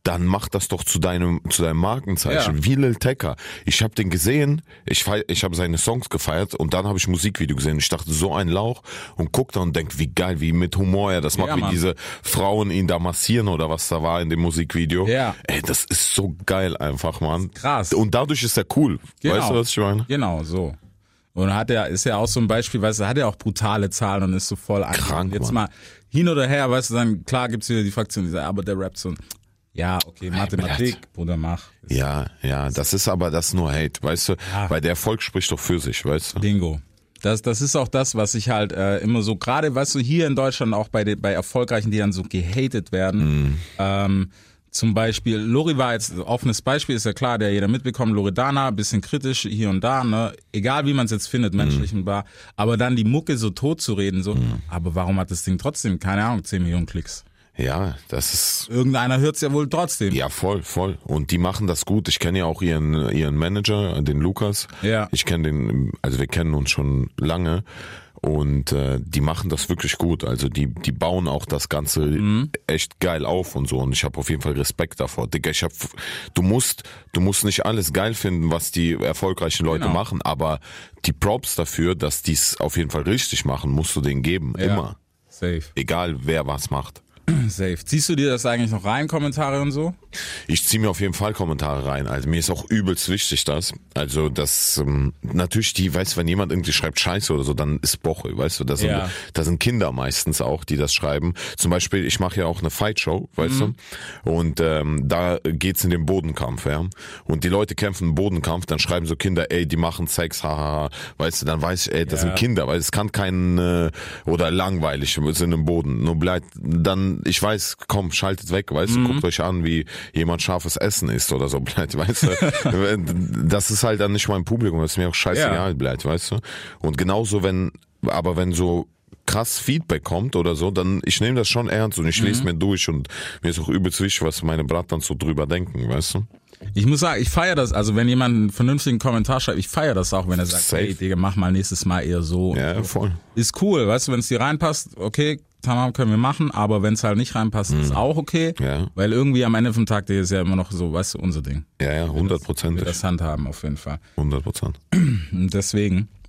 dann mach das doch zu deinem, zu deinem Markenzeichen. Ja. Wie Lil Tecca. Ich habe den gesehen, ich, fei- ich habe seine Songs gefeiert und dann habe ich Musikvideo gesehen. Ich dachte, so ein Lauch und guck da und denk, wie geil, wie mit Humor er das macht, Ja, wie Mann. diese Frauen ihn da massieren oder was da war in dem Musikvideo. Ja. Ey, das ist so geil einfach, Mann. krass. Und dadurch ist er cool. Weißt du, was ich meine? Genau, so. Und hat er, ist ja auch so ein Beispiel, weißt du, hat er auch brutale Zahlen und ist so voll Krank, Jetzt Mann. mal hin oder her, weißt du, dann klar gibt's wieder die Fraktion, die sagt, aber der rappt so. Ja, okay, Mathematik, Bruder, mach. Ja, ja, das ist aber das nur Hate, weißt du? Weil der Erfolg spricht doch für sich, weißt du? Bingo. Das, das ist auch das, was ich halt äh, immer so, gerade, weißt du, hier in Deutschland auch bei, den, bei Erfolgreichen, die dann so gehatet werden. Ähm, zum Beispiel, Lori war jetzt, offenes Beispiel, ist ja klar, der jeder mitbekommen, Loredana, bisschen kritisch hier und da, ne? Egal wie man es jetzt findet, menschlich und war, aber dann die Mucke so tot zu reden, so, aber warum hat das Ding trotzdem, keine Ahnung, 10 Millionen Klicks? Ja, das ist Irgendeiner hört's ja wohl trotzdem. ja voll, voll. Und die machen das gut. Ich kenne ja auch ihren ihren Manager, den Lukas. Ja. Ich kenne den, also wir kennen uns schon lange. Und äh, die machen das wirklich gut. Also die, die bauen auch das Ganze Mhm. echt geil auf und so. Und ich habe auf jeden Fall Respekt davor. Digga, ich hab, du musst, du musst nicht alles geil finden, was die erfolgreichen Leute Genau. machen, aber die Props dafür, dass die es auf jeden Fall richtig machen, musst du denen geben. Ja. Immer. Safe. Egal wer was macht. Safe. Ziehst du dir das eigentlich noch rein, Kommentare und so? Ich ziehe mir auf jeden Fall Kommentare rein. Also mir ist auch übelst wichtig das. Also das ähm, natürlich die, weißt du, wenn jemand irgendwie schreibt Scheiße oder so, dann ist Boche, weißt du, das sind, Ja. das sind Kinder meistens auch, die das schreiben. Zum Beispiel, ich mache ja auch eine Fight-Show, weißt Mhm. du, und ähm, da geht's in den Bodenkampf, ja. Und die Leute kämpfen im Bodenkampf, dann schreiben so Kinder, ey, die machen Sex, haha, weißt du, dann weiß ich, ey, das Ja. sind Kinder, weil es kann kein äh, oder langweilig sind im Boden. Nur bleibt dann, ich weiß, komm, schaltet weg, weißt Mhm. du, guckt euch an, wie jemand scharfes Essen isst oder so, bleibt, weißt du. das ist halt dann nicht mein Publikum, das ist mir auch scheißegal, Ja. bleibt, weißt du. Und genauso wenn, aber wenn so krass Feedback kommt oder so, dann ich nehme das schon ernst und ich Mhm. lese mir durch und mir ist auch übelst wichtig, was meine Brattern so drüber denken, weißt du. Ich muss sagen, ich feiere das. Also wenn jemand einen vernünftigen Kommentar schreibt, ich feiere das auch, wenn er sagt, Safe. hey Digga, mach mal nächstes Mal eher so. Ja, voll. Ist cool, weißt du, wenn es dir reinpasst, okay, tamam, können wir machen, aber wenn es halt nicht reinpasst, ist auch okay. Mhm. Ja. Weil irgendwie am Ende vom Tag, der ist ja immer noch so, weißt du, unser Ding. Ja, ja, hundertprozentig. das handhaben auf jeden Fall. Hundert Prozent.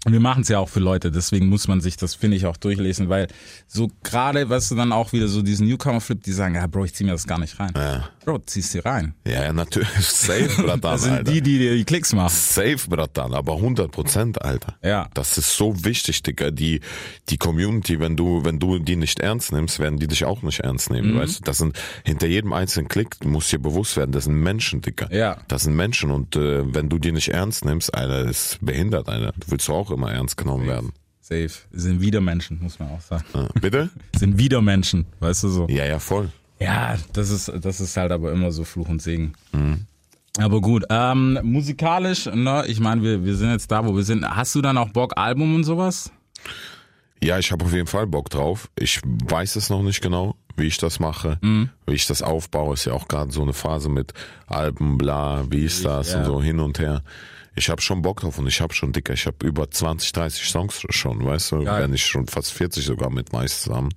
Und wir machen es ja auch für Leute, deswegen muss man sich das, finde ich, auch durchlesen, weil so gerade, weißt du, dann auch wieder so diesen Newcomer-Flip, die sagen, ja, Bro, ich zieh mir das gar nicht rein. Ja. Bro, ziehst dir rein. Ja, ja, natürlich. Safe, Bratan, Das sind Alter. die, die dir die Klicks machen. Safe, Bratan, aber 100 Prozent, Alter. Ja. Das ist so wichtig, Digga. Die, die Community, wenn du, wenn du die nicht ernst nimmst, werden die dich auch nicht ernst Mhm. nehmen, weißt du? Das sind, hinter jedem einzelnen Klick, du musst dir bewusst werden, das sind Menschen, Digga. Ja. Das sind Menschen und, äh, wenn du die nicht ernst nimmst, Alter, ist behindert, Alter. Du willst auch immer ernst genommen werden. Safe. Sind wieder Menschen, muss man auch sagen. Äh, bitte? Sind wieder Menschen, weißt du so. Ja, ja, voll. Ja, das ist, das ist halt aber immer so Fluch und Segen. Aber gut, ähm, musikalisch, ne, ich meine, wir, wir sind jetzt da, wo wir sind. Hast du dann auch Bock, Album und sowas? Ja, ich habe auf jeden Fall Bock drauf. Ich weiß es noch nicht genau, wie ich das mache, Mhm. wie ich das aufbaue. Ist ja auch gerade so eine Phase mit Alben, bla, wie ist das Ja. und so hin und her. Ich habe schon Bock drauf und ich habe schon dicker. Ich habe über 20, 30 Songs schon, weißt du, Geil. wenn nicht schon fast 40 sogar mit Mais zusammen.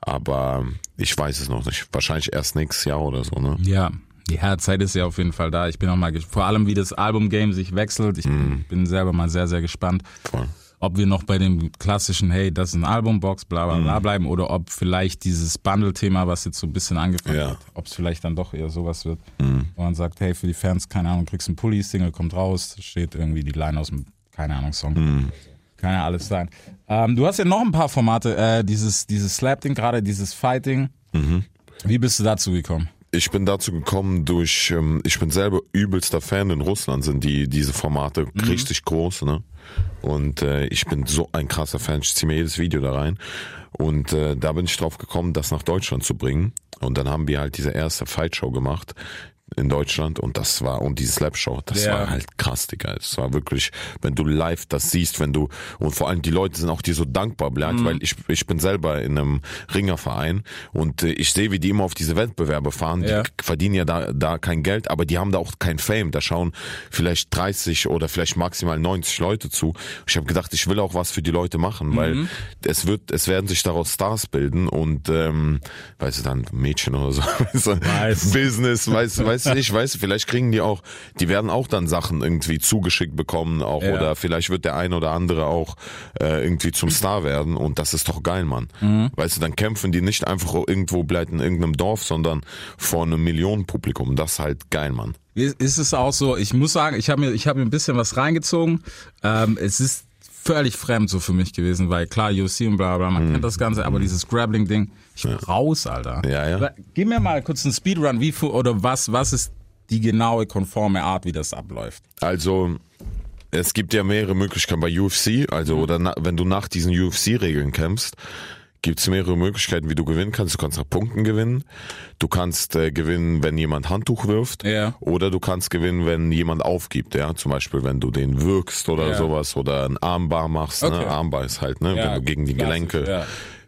Aber ich weiß es noch nicht. Wahrscheinlich erst nächstes Jahr oder so, ne? Ja. Ja, Zeit ist ja auf jeden Fall da. Ich bin auch mal, vor allem wie das Album-Game sich wechselt. Ich bin, bin selber mal sehr, sehr gespannt. Voll. Ob wir noch bei dem klassischen, hey, das ist ein Albumbox, bla bla Mhm. bla bleiben oder ob vielleicht dieses Bundle-Thema, was jetzt so ein bisschen angefangen Ja. Mhm. hat, ob es vielleicht dann doch eher sowas wird, wo man sagt, hey, für die Fans, keine Ahnung, kriegst einen Pulli, Single kommt raus, steht irgendwie die Line aus dem, keine Ahnung, Song. Mhm. Kann ja alles sein. Ähm, du hast ja noch ein paar Formate, äh, dieses, dieses Slap-Ding, gerade dieses Fighting. Mhm. Wie bist du dazu gekommen? Ich bin dazu gekommen durch, ähm, ich bin selber übelster Fan. In Russland sind die diese Formate richtig groß, ne? Und äh, ich bin so ein krasser Fan. Ich ziehe mir jedes Video da rein. Und äh, da bin ich drauf gekommen, das nach Deutschland zu bringen. Und dann haben wir halt diese erste Fight Show gemacht in Deutschland und das war, und die Slap Show, das Ja. war halt krass, Digga. Es war wirklich, wenn du live das siehst, wenn du, und vor allem die Leute sind auch dir so dankbar, bleibt, weil ich, ich bin selber in einem Ringerverein und äh, ich sehe, wie die immer auf diese Wettbewerbe fahren, Ja. die verdienen ja da, da kein Geld, aber die haben da auch kein Fame. Da schauen vielleicht 30 oder vielleicht maximal 90 Leute zu. Ich habe gedacht, ich will auch was für die Leute machen, weil es wird, es werden sich daraus Stars bilden und ähm, weißt du dann Mädchen oder so, weißt du, Weiß. Business, weißt du, weißt du nicht, weißt du, vielleicht kriegen die auch, die werden auch dann Sachen irgendwie zugeschickt bekommen auch Ja. oder vielleicht wird der ein oder andere auch äh, irgendwie zum Star werden und das ist doch geil, Mann. Mhm. Weißt du, dann kämpfen die nicht einfach irgendwo bleibt in irgendeinem Dorf, sondern vor einem Millionenpublikum. Das ist halt geil, Mann. Ist es auch so, ich muss sagen, ich habe mir, ich habe mir ein bisschen was reingezogen. Ähm, es ist völlig fremd so für mich gewesen, weil klar, UFC und bla bla, man kennt das Ganze, aber dieses Grappling-Ding, ich bin raus, Alter. Mhm. Ja, ja. Aber Gib mir mal kurz einen Speedrun, wie oder was, was ist die genaue, konforme Art, wie das abläuft? Also es gibt ja mehrere Möglichkeiten bei UFC, also oder na, wenn du nach diesen UFC-Regeln kämpfst, gibt es mehrere Möglichkeiten, wie du gewinnen kannst. Du kannst nach Punkten gewinnen, du kannst äh, gewinnen, wenn jemand Handtuch wirft, Ja. oder du kannst gewinnen, wenn jemand aufgibt, ja, zum Beispiel wenn du den wirkst oder Ja. sowas oder ein Armbar machst, Okay. ne? Armbar ist halt, ne, Ja, wenn du gegen die Gelenke, ja.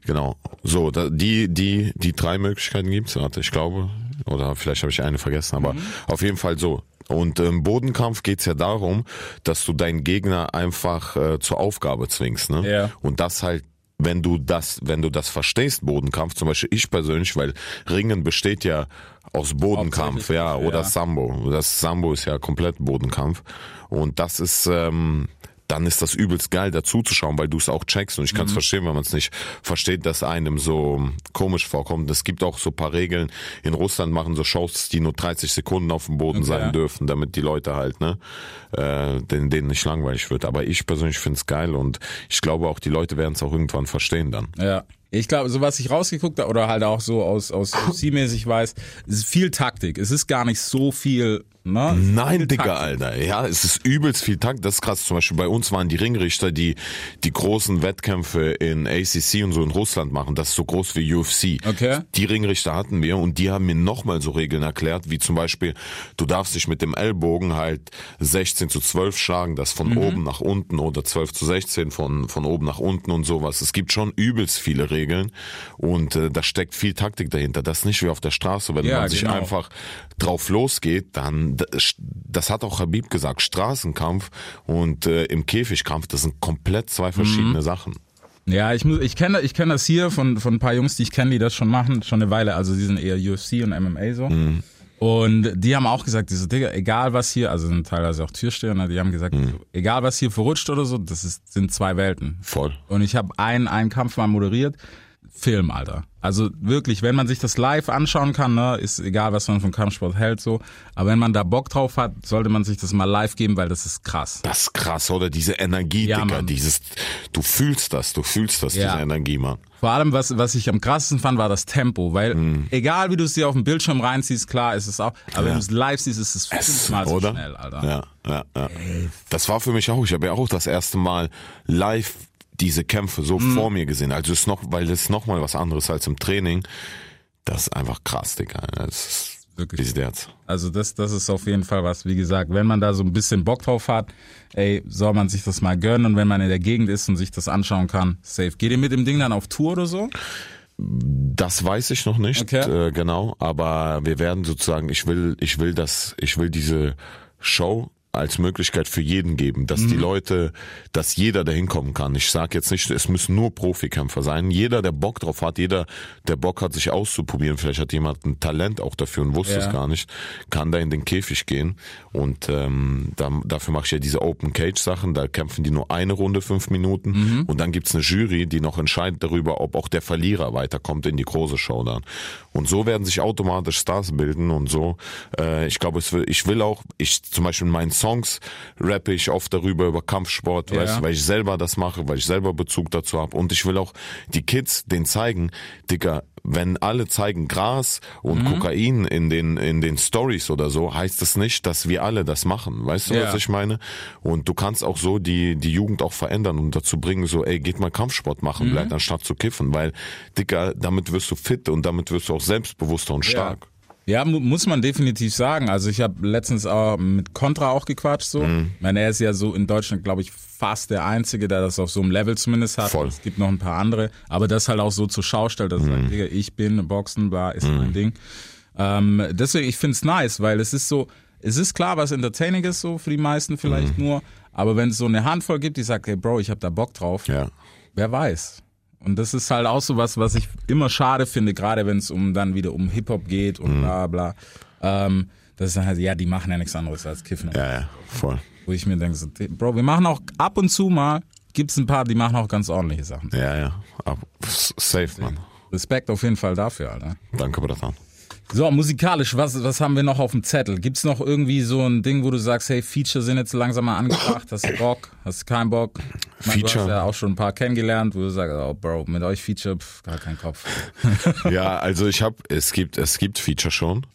Genau. So, da, die die die drei Möglichkeiten gibt's, warte, ich glaube, oder vielleicht habe ich eine vergessen, aber Mhm. auf jeden Fall so. Und im Bodenkampf geht's ja darum, dass du deinen Gegner einfach äh, zur Aufgabe zwingst. Ne? Ja. Und das halt wenn du das, wenn du das verstehst, Bodenkampf, zum Beispiel ich persönlich, weil Ringen besteht ja aus Bodenkampf, ja, oder ja. Sambo. Das Sambo ist ja komplett Bodenkampf. Und das ist, ähm, dann ist das übelst geil, dazu zu schauen, weil du es auch checkst. Und ich kann es verstehen, wenn man es nicht versteht, dass einem so komisch vorkommt. Es gibt auch so paar Regeln. In Russland machen so Shows, die nur 30 Sekunden auf dem Boden Okay. sein dürfen, damit die Leute halt, ne, äh, denen, denen nicht langweilig wird. Aber ich persönlich finde es geil und ich glaube auch, die Leute werden es auch irgendwann verstehen dann. Ja. Ich glaube, so was ich rausgeguckt habe oder halt auch so aus, aus UFC-mäßig weiß, ist viel Taktik. Es ist gar nicht so viel, ne? Nein, Digga, Taktik. Alter. Ja, es ist übelst viel Takt. Das ist krass. Zum Beispiel bei uns waren die Ringrichter, die die großen Wettkämpfe in ACC und so in Russland machen. Das ist so groß wie UFC. Okay. Die Ringrichter hatten wir und die haben mir nochmal so Regeln erklärt, wie zum Beispiel, du darfst dich mit dem Ellbogen halt 16 zu 12 schlagen, das von oben nach unten oder 12 zu 16 von, von oben nach unten und sowas. Es gibt schon übelst viele Regeln und äh, da steckt viel Taktik dahinter. Das ist nicht wie auf der Straße, wenn Ja, man sich genau. einfach drauf losgeht, dann, das hat auch Habib gesagt, Straßenkampf und äh, im Käfigkampf, das sind komplett zwei verschiedene Sachen. Ja, ich muss, ich kenne, ich kenne das hier von von ein paar Jungs, die ich kenne, die das schon machen, schon eine Weile. Also die sind eher UFC und MMA so. Mhm. Und die haben auch gesagt, diese Digga, egal was hier, also sind teilweise auch Türsteher, ne, die haben gesagt, Mhm. egal was hier verrutscht oder so, das ist, sind zwei Welten. Voll. Und ich habe einen, einen Kampf mal moderiert. Film, Alter. Also wirklich, wenn man sich das live anschauen kann, ne, ist egal, was man von Kampfsport hält, so. Aber wenn man da Bock drauf hat, sollte man sich das mal live geben, weil das ist krass. Das ist krass, oder? Diese Energie, Ja, Digga, dieses, du fühlst das, du fühlst das, Ja. diese Energie, Mann. Vor allem, was, was ich am krassesten fand, war das Tempo, weil egal wie du es dir auf dem Bildschirm reinziehst, klar ist es auch, aber wenn du es live siehst, ist es fünfmal so oder? schnell, Alter. Ja, ja, ja. Das war für mich auch, ich habe ja auch das erste Mal live diese Kämpfe so Mhm. vor mir gesehen. Also es ist noch, weil es noch mal was anderes als im Training. Das ist einfach krass, Digga. Das ist Wirklich. Jetzt? Also das, das ist auf jeden Fall was, wie gesagt, wenn man da so ein bisschen Bock drauf hat, ey, soll man sich das mal gönnen und wenn man in der Gegend ist und sich das anschauen kann, safe. Geht ihr mit dem Ding dann auf Tour oder so? Das weiß ich noch nicht, Okay. äh, genau. Aber wir werden sozusagen, ich will, ich will das, ich will diese Show als Möglichkeit für jeden geben, dass die Leute, dass jeder dahin kommen kann. Ich sage jetzt nicht, es müssen nur Profikämpfer sein. Jeder, der Bock drauf hat, jeder, der Bock hat, sich auszuprobieren, vielleicht hat jemand ein Talent auch dafür und wusste Ja. es gar nicht, kann da in den Käfig gehen. Und ähm, da, dafür mache ich ja diese Open Cage Sachen. Da kämpfen die nur eine Runde, fünf Minuten. Und dann gibt's eine Jury, die noch entscheidet darüber, ob auch der Verlierer weiterkommt in die große Show dann. Und so werden sich automatisch Stars bilden und so. Äh, ich glaube, ich will auch, ich zum Beispiel in meinen Songs rappe ich oft darüber über Kampfsport, Ja. weißt, du, weil ich selber das mache, weil ich selber Bezug dazu habe. Und ich will auch die Kids den zeigen, Dicker, wenn alle zeigen Gras und Kokain in den in den Stories oder so, heißt das nicht, dass wir alle das machen. Weißt du, Ja. was ich meine? Und du kannst auch so die die Jugend auch verändern und dazu bringen, so, ey, geht mal Kampfsport machen, bleibt anstatt zu kiffen, weil Dicker, damit wirst du fit und damit wirst du auch selbstbewusster und stark. Ja, mu muss man definitiv sagen. Also ich habe letztens auch mit Contra auch gequatscht so. Mhm. Ich meine, er ist ja so in Deutschland, glaube ich, fast der Einzige, der das auf so einem Level zumindest hat. Voll. Es gibt noch ein paar andere, aber das halt auch so zur Schau stellt, dass er Mhm. sagt, Digga, ich bin Boxen, bla, ist mein Ding. Ähm, deswegen, ich find's nice, weil es ist so, es ist klar, was Entertaining ist so für die meisten vielleicht Mhm. nur, aber wenn es so eine Handvoll gibt, die sagt, hey Bro, ich habe da Bock drauf, Ja. wer weiß. Und das ist halt auch so was, was ich immer schade finde, gerade wenn es um dann wieder um Hip-Hop geht Mhm. und bla bla. Ähm, das ist dann halt, ja, die machen ja nichts anderes als Kiffen. Ja, ja, voll. Wo ich mir denke, so, Bro, wir machen auch ab und zu mal, gibt's ein paar, die machen auch ganz ordentliche Sachen. Ja, ja. Ab, safe, Mann. Respekt auf jeden Fall dafür, Alter. Danke, Bratan. So, musikalisch, was, was haben wir noch auf dem Zettel? Gibt's noch irgendwie so ein Ding, wo du sagst, hey, Feature sind jetzt langsam mal angebracht, hast du Bock, hast du keinen Bock? Ich mein, Du Feature. hast ja auch schon ein paar kennengelernt, wo du sagst, oh Bro, mit euch Feature, pff, gar kein Kopf. Ja, also ich habe, es gibt, es gibt Feature schon.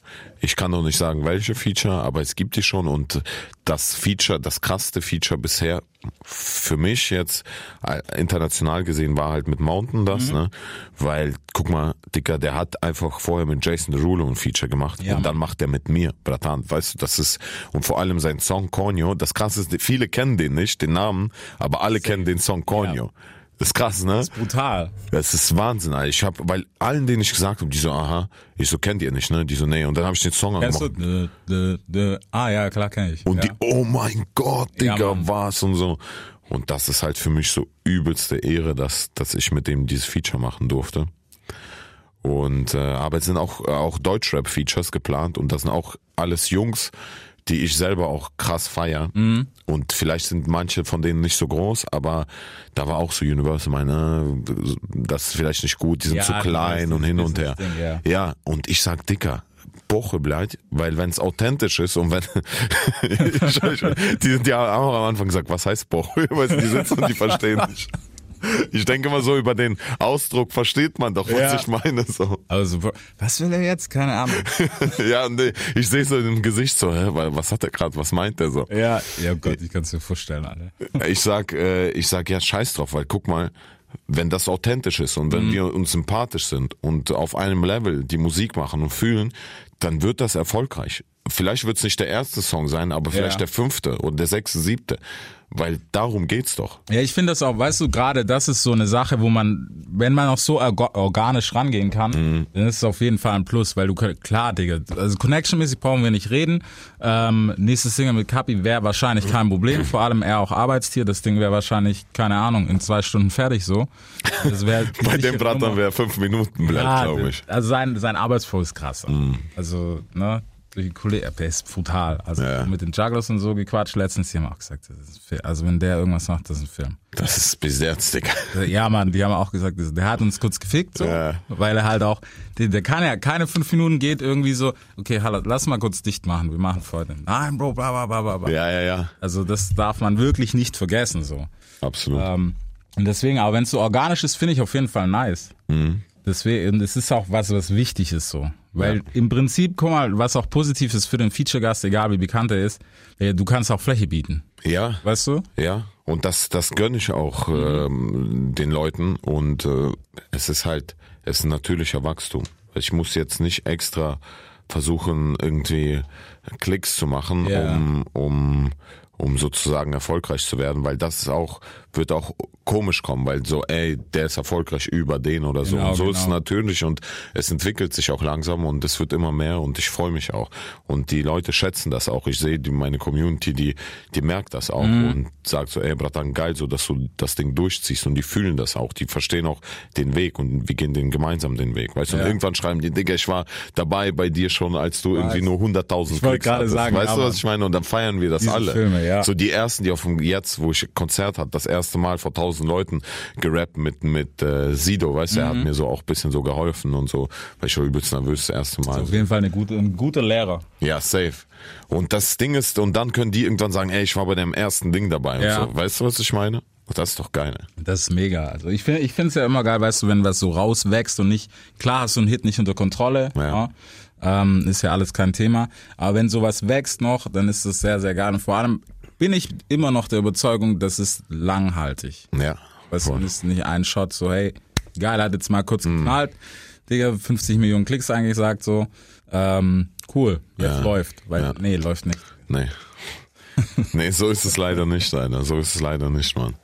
Ich kann noch nicht sagen, welche Feature, aber es gibt die schon und das Feature, das krasseste Feature bisher für mich jetzt äh, international gesehen war halt mit Mountain das, Mhm. ne? Weil, guck mal, Dicker, der hat einfach vorher mit Jason Derulo ein Feature gemacht Ja, und dann macht er mit mir, Bratan, weißt du, das ist, und vor allem sein Song Conyo, das krasse ist, viele kennen den nicht, den Namen, aber alle kennen den Song Conyo. Das ist krass, ne? Brutal. Das ist Wahnsinn, Alter. Ich hab, weil allen, denen ich gesagt habe, die so, aha, ich so, kennt ihr nicht, ne? Die so, nee. Und dann habe ich den Song Kennst du? angemacht. Dö, dö, dö. Ah ja, klar kenn ich. Und ja. die, oh mein Gott, Ja, Digga, Mann. was und so. Und das ist halt für mich so übelste Ehre, dass, dass ich mit dem dieses Feature machen durfte. Und äh, aber es sind auch auch Deutschrap-Features geplant und das sind auch alles Jungs, die ich selber auch krass feier. Mhm. Und vielleicht sind manche von denen nicht so groß, aber da war auch so Universal meine, das ist vielleicht nicht gut, die sind Ja, zu klein und hin und her. Business-Ding, ja. Ja, und ich sag dicker, Boche bleibt, weil wenn es authentisch ist und wenn die sind ja auch am Anfang gesagt, was heißt Boche? Du, die sitzen und die verstehen nicht. Ich denke mal so über den Ausdruck versteht man doch, was Ja. ich meine. So. Also, was will er jetzt? Keine Ahnung. Ja, nee, ich sehe so im Gesicht so, hä, weil was hat er gerade, was meint er so? ja, ja Gott, ich kann es mir vorstellen, Alter. Ich sag, äh, ich sag ja scheiß drauf, weil guck mal, wenn das authentisch ist und Mhm. wenn wir uns sympathisch sind und auf einem Level die Musik machen und fühlen, dann wird das erfolgreich. Vielleicht wird es nicht der erste Song sein, aber vielleicht Ja. der fünfte oder der sechste, siebte. Weil darum geht's doch. Ja, ich finde das auch, weißt du, gerade das ist so eine Sache, wo man, wenn man auch so orga- organisch rangehen kann, Mhm. dann ist es auf jeden Fall ein Plus, weil du, klar, Digga, also Connection-mäßig brauchen wir nicht reden. Ähm, nächstes Single mit Kapi wäre wahrscheinlich kein Problem, vor allem er auch Arbeitstier, das Ding wäre wahrscheinlich, keine Ahnung, in zwei Stunden fertig so. Das wär Bei dem Brattern wäre fünf Minuten bleibt, Ja, glaube ich. Also sein, sein Arbeitsflow ist krass. Also, ne, die Kollegen, der ist brutal. Also Ja. mit den Jugglers und so gequatscht. Letztens, die haben auch gesagt, das ist ein Film. Also wenn der irgendwas macht, das ist ein Film. Das ist bis jetzt, Digga. Ja, Mann, die haben auch gesagt, das- der hat uns kurz gefickt, so, Ja. weil er halt auch, der, der kann ja keine fünf Minuten geht irgendwie so, okay, hallo, lass mal kurz dicht machen, wir machen Freude. Nein, Bro, bla, bla, bla, bla, bla. Ja, ja, ja. Also das darf man wirklich nicht vergessen, so. Absolut. Ähm, und deswegen, aber wenn es so organisch ist, finde ich auf jeden Fall nice. Deswegen, es ist auch was, was wichtig ist so. Weil im Prinzip, guck mal, was auch positiv ist für den Feature-Gast, egal wie bekannt er ist, äh, du kannst auch Fläche bieten. ja. Weißt du? Ja, und das, das gönne ich auch ähm, den Leuten und äh, es ist halt, es ist ein natürlicher Wachstum. Ich muss jetzt nicht extra versuchen, irgendwie Klicks zu machen, Ja. um, um, um sozusagen erfolgreich zu werden, weil das ist auch, wird auch komisch kommen, weil so, ey, der ist erfolgreich über den oder so. Genau, und so ist es genau. natürlich und es entwickelt sich auch langsam und es wird immer mehr und ich freue mich auch. Und die Leute schätzen das auch. Ich sehe die, meine Community, die, die merkt das auch Mhm. und sagt so, ey, Bratan, geil, so, dass du das Ding durchziehst und die fühlen das auch. Die verstehen auch den Weg und wir gehen den gemeinsam den Weg. Weißt du, und Ja. irgendwann schreiben die, Digga, ich war dabei bei dir schon, als du irgendwie nur 100.000 Ich wollte Klicks hattest. sagen, weißt du, was ich meine? Und dann feiern wir das alle. Filme, ja. So die ersten, die auf dem, jetzt, wo ich Konzert hatte, das erste Mal vor 1000 Leuten gerappt mit, mit äh, Sido, weißt du, er Mhm. hat mir so auch ein bisschen so geholfen und so, weil ich war übelst nervös das erste Mal. Auf jeden Fall eine gute, ein guter Lehrer. Ja, safe. Und das Ding ist, und dann können die irgendwann sagen, ey, ich war bei dem ersten Ding dabei Ja. und so. Weißt du, was ich meine? Das ist doch geil. Das ist mega. Also ich finde, ich finde es ja immer geil, weißt du, wenn was so rauswächst und nicht, klar hast du einen Hit nicht unter Kontrolle, Ja. ja. ähm, ist ja alles kein Thema. Aber wenn sowas wächst noch, dann ist das sehr, sehr geil. Und vor allem bin ich immer noch der Überzeugung, das ist langhaltig. Ja. Weißt du, ist nicht ein Shot so, hey, geil, hat jetzt mal kurz geknallt, Digga, 50 Millionen Klicks eingesagt, so, ähm, cool, jetzt Ja. läuft. Weil, Ja. nee, läuft nicht. Nee. nee, so ist es leider nicht, Alter. So ist es leider nicht, Mann.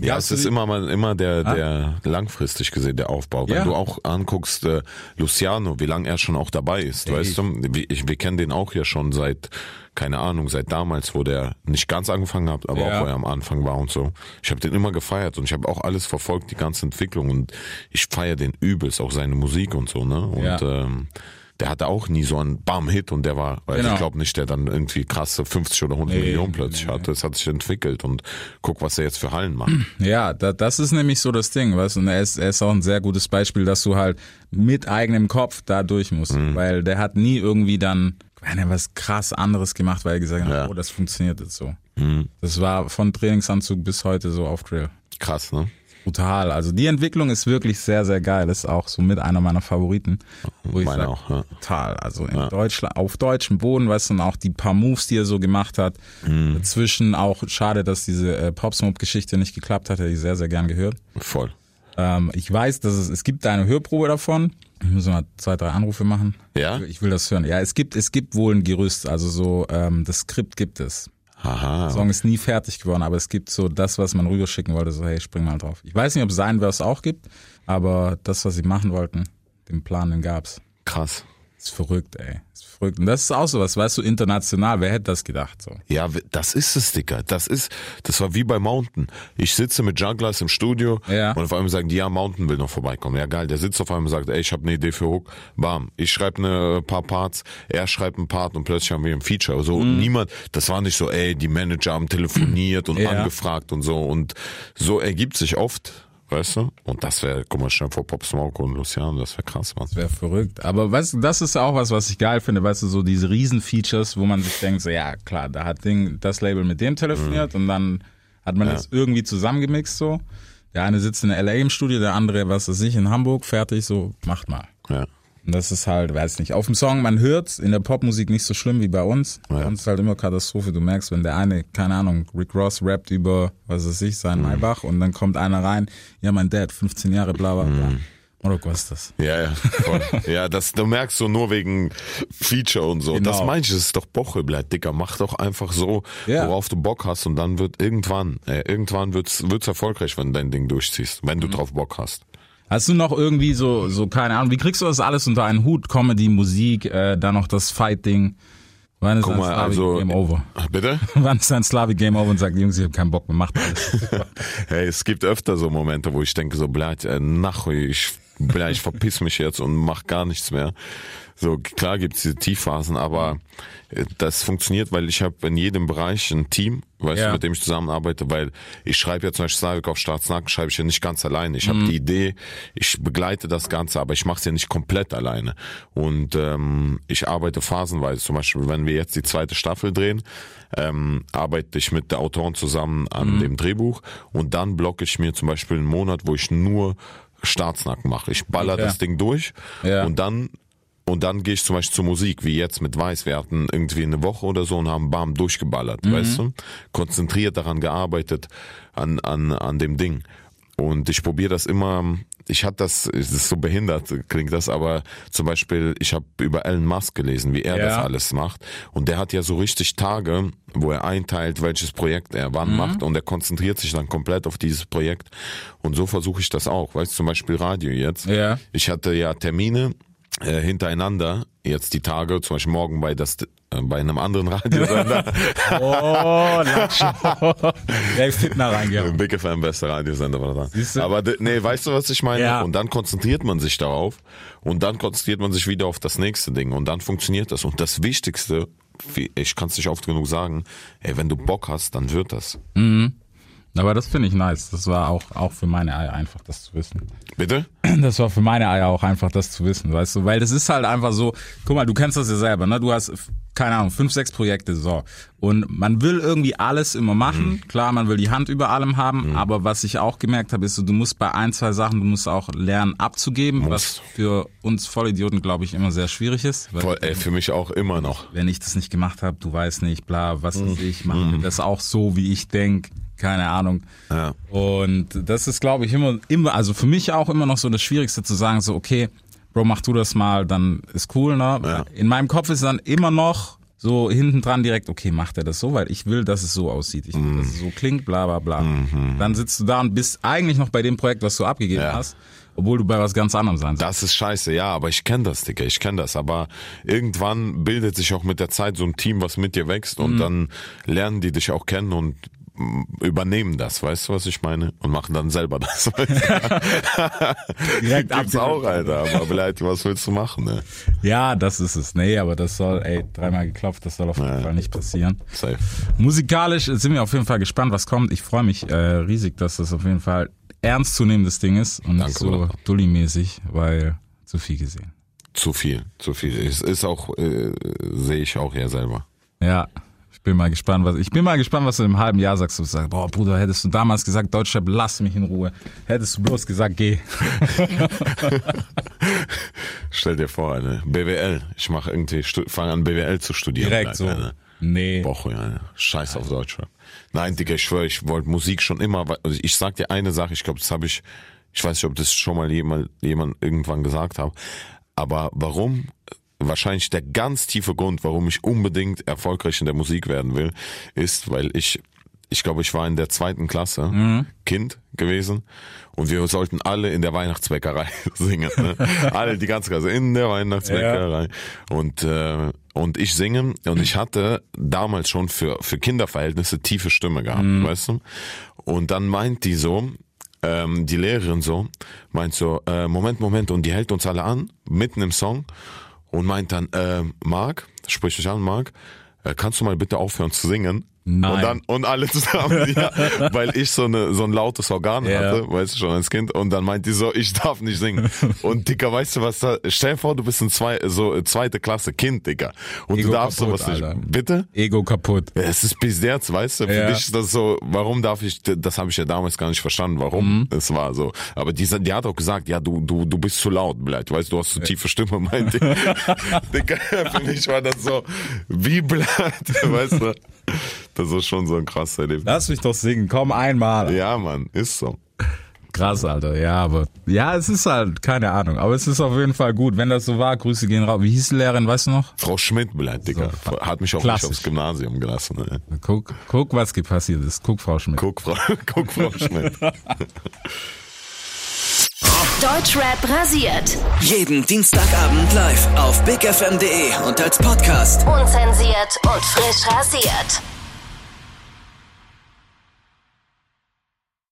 Ja, es ist immer mal immer der der langfristig gesehen der Aufbau. Wenn Ja. du auch anguckst äh, Luciano, wie lange er schon auch dabei ist, Ey. weißt du? Wir, ich, wir kennen den auch ja schon seit keine Ahnung, seit damals, wo der nicht ganz angefangen hat, aber Ja. auch wo er am Anfang war und so. Ich habe den immer gefeiert und ich habe auch alles verfolgt, die ganze Entwicklung und ich feiere den übelst, auch seine Musik und so, ne? Und Ja. ähm, der hatte auch nie so einen Bam-Hit und der war, weil Genau. ich glaube nicht, der dann irgendwie krasse 50 oder 100 Nee, Millionen plötzlich nee, hatte. Es hat sich entwickelt und guck, was er jetzt für Hallen macht. Ja, da, das ist nämlich so das Ding, weißt du, und er ist, er ist auch ein sehr gutes Beispiel, dass du halt mit eigenem Kopf da durch musst, Mhm. weil der hat nie irgendwie dann keine was krass anderes gemacht, weil er gesagt hat, Ja. Mhm. oh, das funktioniert jetzt so. Das war von Trainingsanzug bis heute so auf Drill. Krass, ne? Brutal. Also die Entwicklung ist wirklich sehr, sehr geil. Ist auch so mit einer meiner Favoriten. Wo ich Meine sag, auch, ja. Total. Also in Deutschland, auf deutschem Boden, weißt du, und auch die paar Moves, die er so gemacht hat. Mhm. Dazwischen auch schade, dass diese äh, Popsmoke-Geschichte nicht geklappt hat. Hätte ich sehr, sehr gern gehört. Voll. Ähm, ich weiß, dass es, es gibt da eine Hörprobe davon. Ich muss mal zwei, drei Anrufe machen. Ja? Ich will das hören. Ja, es gibt, es gibt wohl ein Gerüst. Also so, ähm, das Skript gibt es. Aha. Der Song ist nie fertig geworden, aber es gibt so das, was man rüberschicken wollte, so hey, spring mal drauf. Ich weiß nicht, ob es sein Verse auch gibt, aber das, was sie machen wollten, den Plan, den gab's. Krass. Ist verrückt, ey. Ist verrückt. Und das ist auch sowas, weißt du, international, wer hätte das gedacht, so. Ja, das ist es, Dicker. Das ist, das war wie bei Mountain. Ich sitze mit Jugglers im Studio Ja. und auf einmal sagen die, ja, Mountain will noch vorbeikommen. Ja, geil. Der sitzt auf einmal und sagt, ey, ich habe eine Idee für Hook. Bam. Ich schreibe ne paar Parts, er schreibt ein Part und plötzlich haben wir ein Feature. So, niemand, das war nicht so, ey, die Manager haben telefoniert und Mhm. Ja. angefragt und so. Und so ergibt sich oft, weißt du? Und das wäre, guck mal, schnell vor Pop Smoke und Luciano, das wäre krass, Mann. Wäre verrückt. Aber weißt du, das ist auch was, was ich geil finde, weißt du, so diese Riesen-Features, wo man sich denkt, so, ja, klar, da hat Ding, das Label mit dem telefoniert und dann hat man das irgendwie zusammengemixt, so. Der eine sitzt in LA im Studio, der andere, was weiß ich, in Hamburg, fertig, so, macht mal. Ja. Und das ist halt, weiß nicht, auf dem Song, man hört in der Popmusik nicht so schlimm wie bei uns. Bei Ja. uns ist halt immer Katastrophe. Du merkst, wenn der eine, keine Ahnung, Rick Ross rappt über, was weiß ich, Mhm. seinen Maybach und dann kommt einer rein, ja, mein Dad, 15 Jahre, bla, bla, bla. Mhm. Oder was ist das? Ja, ja, voll. ja, das, du merkst so nur wegen Feature und so. Genau. Das meine ich, das ist doch Boche, bleib, Dicker. Mach doch einfach so, Ja. worauf du Bock hast und dann wird irgendwann, äh, irgendwann wird's, wird's erfolgreich, wenn du dein Ding durchziehst, wenn du Mhm. drauf Bock hast. Hast du noch irgendwie so, so keine Ahnung, wie kriegst du das alles unter einen Hut? Comedy, Musik, äh, dann noch das Fight-Ding. Wann ist Guck ein mal, Slavic also- Game Over? Bitte? Wann ist ein Slavic Game Over und sagt, Jungs, ich hab keinen Bock mehr, macht alles. Hey, es gibt öfter so Momente, wo ich denke so, bleib, äh, nach, ich, bleib, ich verpiss mich jetzt und mach gar nichts mehr. So, klar gibt's diese Tiefphasen, aber äh, das funktioniert, weil ich habe in jedem Bereich ein Team, weißt Ja. du, mit dem ich zusammenarbeite, weil ich schreibe ja zum Beispiel Slavik auf Staatsnacken, schreibe ich ja nicht ganz alleine. Ich habe die Idee, ich begleite das Ganze, aber ich mache es ja nicht komplett alleine. Und ähm, ich arbeite phasenweise. Zum Beispiel, wenn wir jetzt die zweite Staffel drehen, ähm, arbeite ich mit der Autorin zusammen an dem Drehbuch und dann blocke ich mir zum Beispiel einen Monat, wo ich nur Staatsnacken mache. Ich baller Okay. das Ding durch Ja. und dann und dann gehe ich zum Beispiel zur Musik, wie jetzt mit Weiß. Wir hatten irgendwie eine Woche oder so und haben bam durchgeballert, weißt du? Konzentriert daran gearbeitet, an, an, an dem Ding. Und ich probiere das immer, ich hatte das, es ist so behindert, klingt das, aber zum Beispiel, ich habe über Elon Musk gelesen, wie er Ja. das alles macht. Und der hat ja so richtig Tage, wo er einteilt, welches Projekt er wann macht und er konzentriert sich dann komplett auf dieses Projekt. Und so versuche ich das auch. Weißt du, zum Beispiel Radio jetzt. Ja. Ich hatte ja Termine äh, hintereinander, jetzt die Tage, zum Beispiel morgen bei das äh, bei einem anderen Radiosender. Oh, Lacho. Der Fitner reingehauen. Big FM, bester Radiosender war da. Aber nee, weißt du, was ich meine? Ja. Und dann konzentriert man sich darauf und dann konzentriert man sich wieder auf das nächste Ding und dann funktioniert das. Und das Wichtigste, ich kann es nicht oft genug sagen, ey, wenn du Bock hast, dann wird das. Aber das finde ich nice. Das war auch, auch für meine Eier einfach, das zu wissen. Bitte? Das war für meine Eier auch einfach, das zu wissen, weißt du? Weil das ist halt einfach so, guck mal, du kennst das ja selber, ne? Du hast, keine Ahnung, fünf, sechs Projekte, so. Und man will irgendwie alles immer machen. Klar, man will die Hand über allem haben. Aber was ich auch gemerkt habe, ist so, du musst bei ein, zwei Sachen, du musst auch lernen abzugeben, was für uns Vollidioten, glaube ich, immer sehr schwierig ist. Voll, ey, für mich auch immer noch. wenn ich das nicht gemacht habe, du weißt nicht, bla, was weiß ich, machen wir das auch so, wie ich denk, keine Ahnung. Ja. Und das ist, glaube ich, immer, immer, also für mich auch immer noch so das Schwierigste zu sagen, so, okay, Bro, mach du das mal, dann ist cool, ne? Ja. In meinem Kopf ist dann immer noch so hinten dran direkt, okay, macht er das so, weil ich will, dass es so aussieht. Ich will, dass es so klingt, bla bla bla. Dann sitzt du da und bist eigentlich noch bei dem Projekt, was du abgegeben Ja. hast, obwohl du bei was ganz anderem sein sollst. Das ist scheiße, ja, aber ich kenne das, Digga, ich kenne das. Aber irgendwann bildet sich auch mit der Zeit so ein Team, was mit dir wächst und dann lernen die dich auch kennen und mm, übernehmen das, weißt du, was ich meine? Und machen dann selber das. Direkt Gibt's auch, Alter. Aber vielleicht, was willst du machen, ne? Ja, das ist es. Nee, aber das soll, ey, dreimal geklopft, das soll auf jeden Fall nicht passieren. Safe. Musikalisch sind wir auf jeden Fall gespannt, was kommt. Ich freue mich äh, riesig, dass das auf jeden Fall ernstzunehmendes Ding ist und nicht Danke, so Bruder. dulli-mäßig, weil zu viel gesehen. Zu viel, zu viel. Es ist auch, äh, sehe ich auch ja selber. Ja, ich bin mal gespannt, was ich bin mal gespannt, was du im halben Jahr sagst. Du sagst, boah, Bruder, hättest du damals gesagt, Deutschrap, lass mich in Ruhe. Hättest du bloß gesagt, geh. Stell dir vor, eine BWL. Ich mache irgendwie, fange an BWL zu studieren. Direkt so. ne? Nee. Woche, ja. Scheiß auf Deutschrap. Nein, Digga, ich schwöre, ich wollte Musik schon immer, also ich sag dir eine Sache, ich glaube, das habe ich, ich weiß nicht, ob das schon mal jemand, jemand irgendwann gesagt hat, aber warum wahrscheinlich der ganz tiefe Grund, warum ich unbedingt erfolgreich in der Musik werden will, ist, weil ich ich glaube, ich war in der zweiten Klasse Mhm. Kind gewesen und wir sollten alle in der Weihnachtsbäckerei singen. Ne? alle, die ganze Klasse in der Weihnachtsbäckerei. Und, äh, und ich singe und ich hatte damals schon für, für Kinderverhältnisse tiefe Stimme gehabt, Mhm. weißt du? Und dann meint die so, ähm, die Lehrerin so, meint so, äh, Moment, Moment, und die hält uns alle an, mitten im Song und meint dann, äh, Marc, spricht dich an, Marc, äh, kannst du mal bitte aufhören zu singen? Nein. Und dann, und alle zusammen, ja, weil ich so eine, so ein lautes Organ Ja. hatte, weißt du schon, als Kind, und dann meint die so, ich darf nicht singen. Und Dicker, weißt du was da, stell dir vor, du bist ein zwei, so äh, zweite Klasse Kind, Dicker, und Ego du darfst kaputt, sowas nicht, Alter. bitte? Ego kaputt. Es ist bis jetzt, weißt du, für Ja. dich ist das so, warum darf ich, das habe ich ja damals gar nicht verstanden, warum Mhm. es war so. Aber die, die hat auch gesagt, ja, du, du, du bist zu laut, bleibt, weißt du, du hast zu tiefe Stimme, meinte ich. Digga, für mich war das so, wie bleibt, weißt du. Das ist schon so ein krasses Erlebnis. Lass mich doch singen, komm einmal. Ja, Mann, ist so. Krass, Alter. Ja, aber ja, es ist halt keine Ahnung, aber es ist auf jeden Fall gut, wenn das so war. Grüße gehen raus. Wie hieß die Lehrerin, weißt du noch? Frau Schmidt bleibt, Digga. Hat mich auch Klassisch. nicht aufs Gymnasium gelassen. Ne? Guck, guck, was passiert ist. Guck, Frau Schmidt. Guck, Frau, guck, Frau Schmidt. Deutschrap rasiert. Jeden Dienstagabend live auf bigfm.de und als Podcast. Unzensiert und frisch rasiert.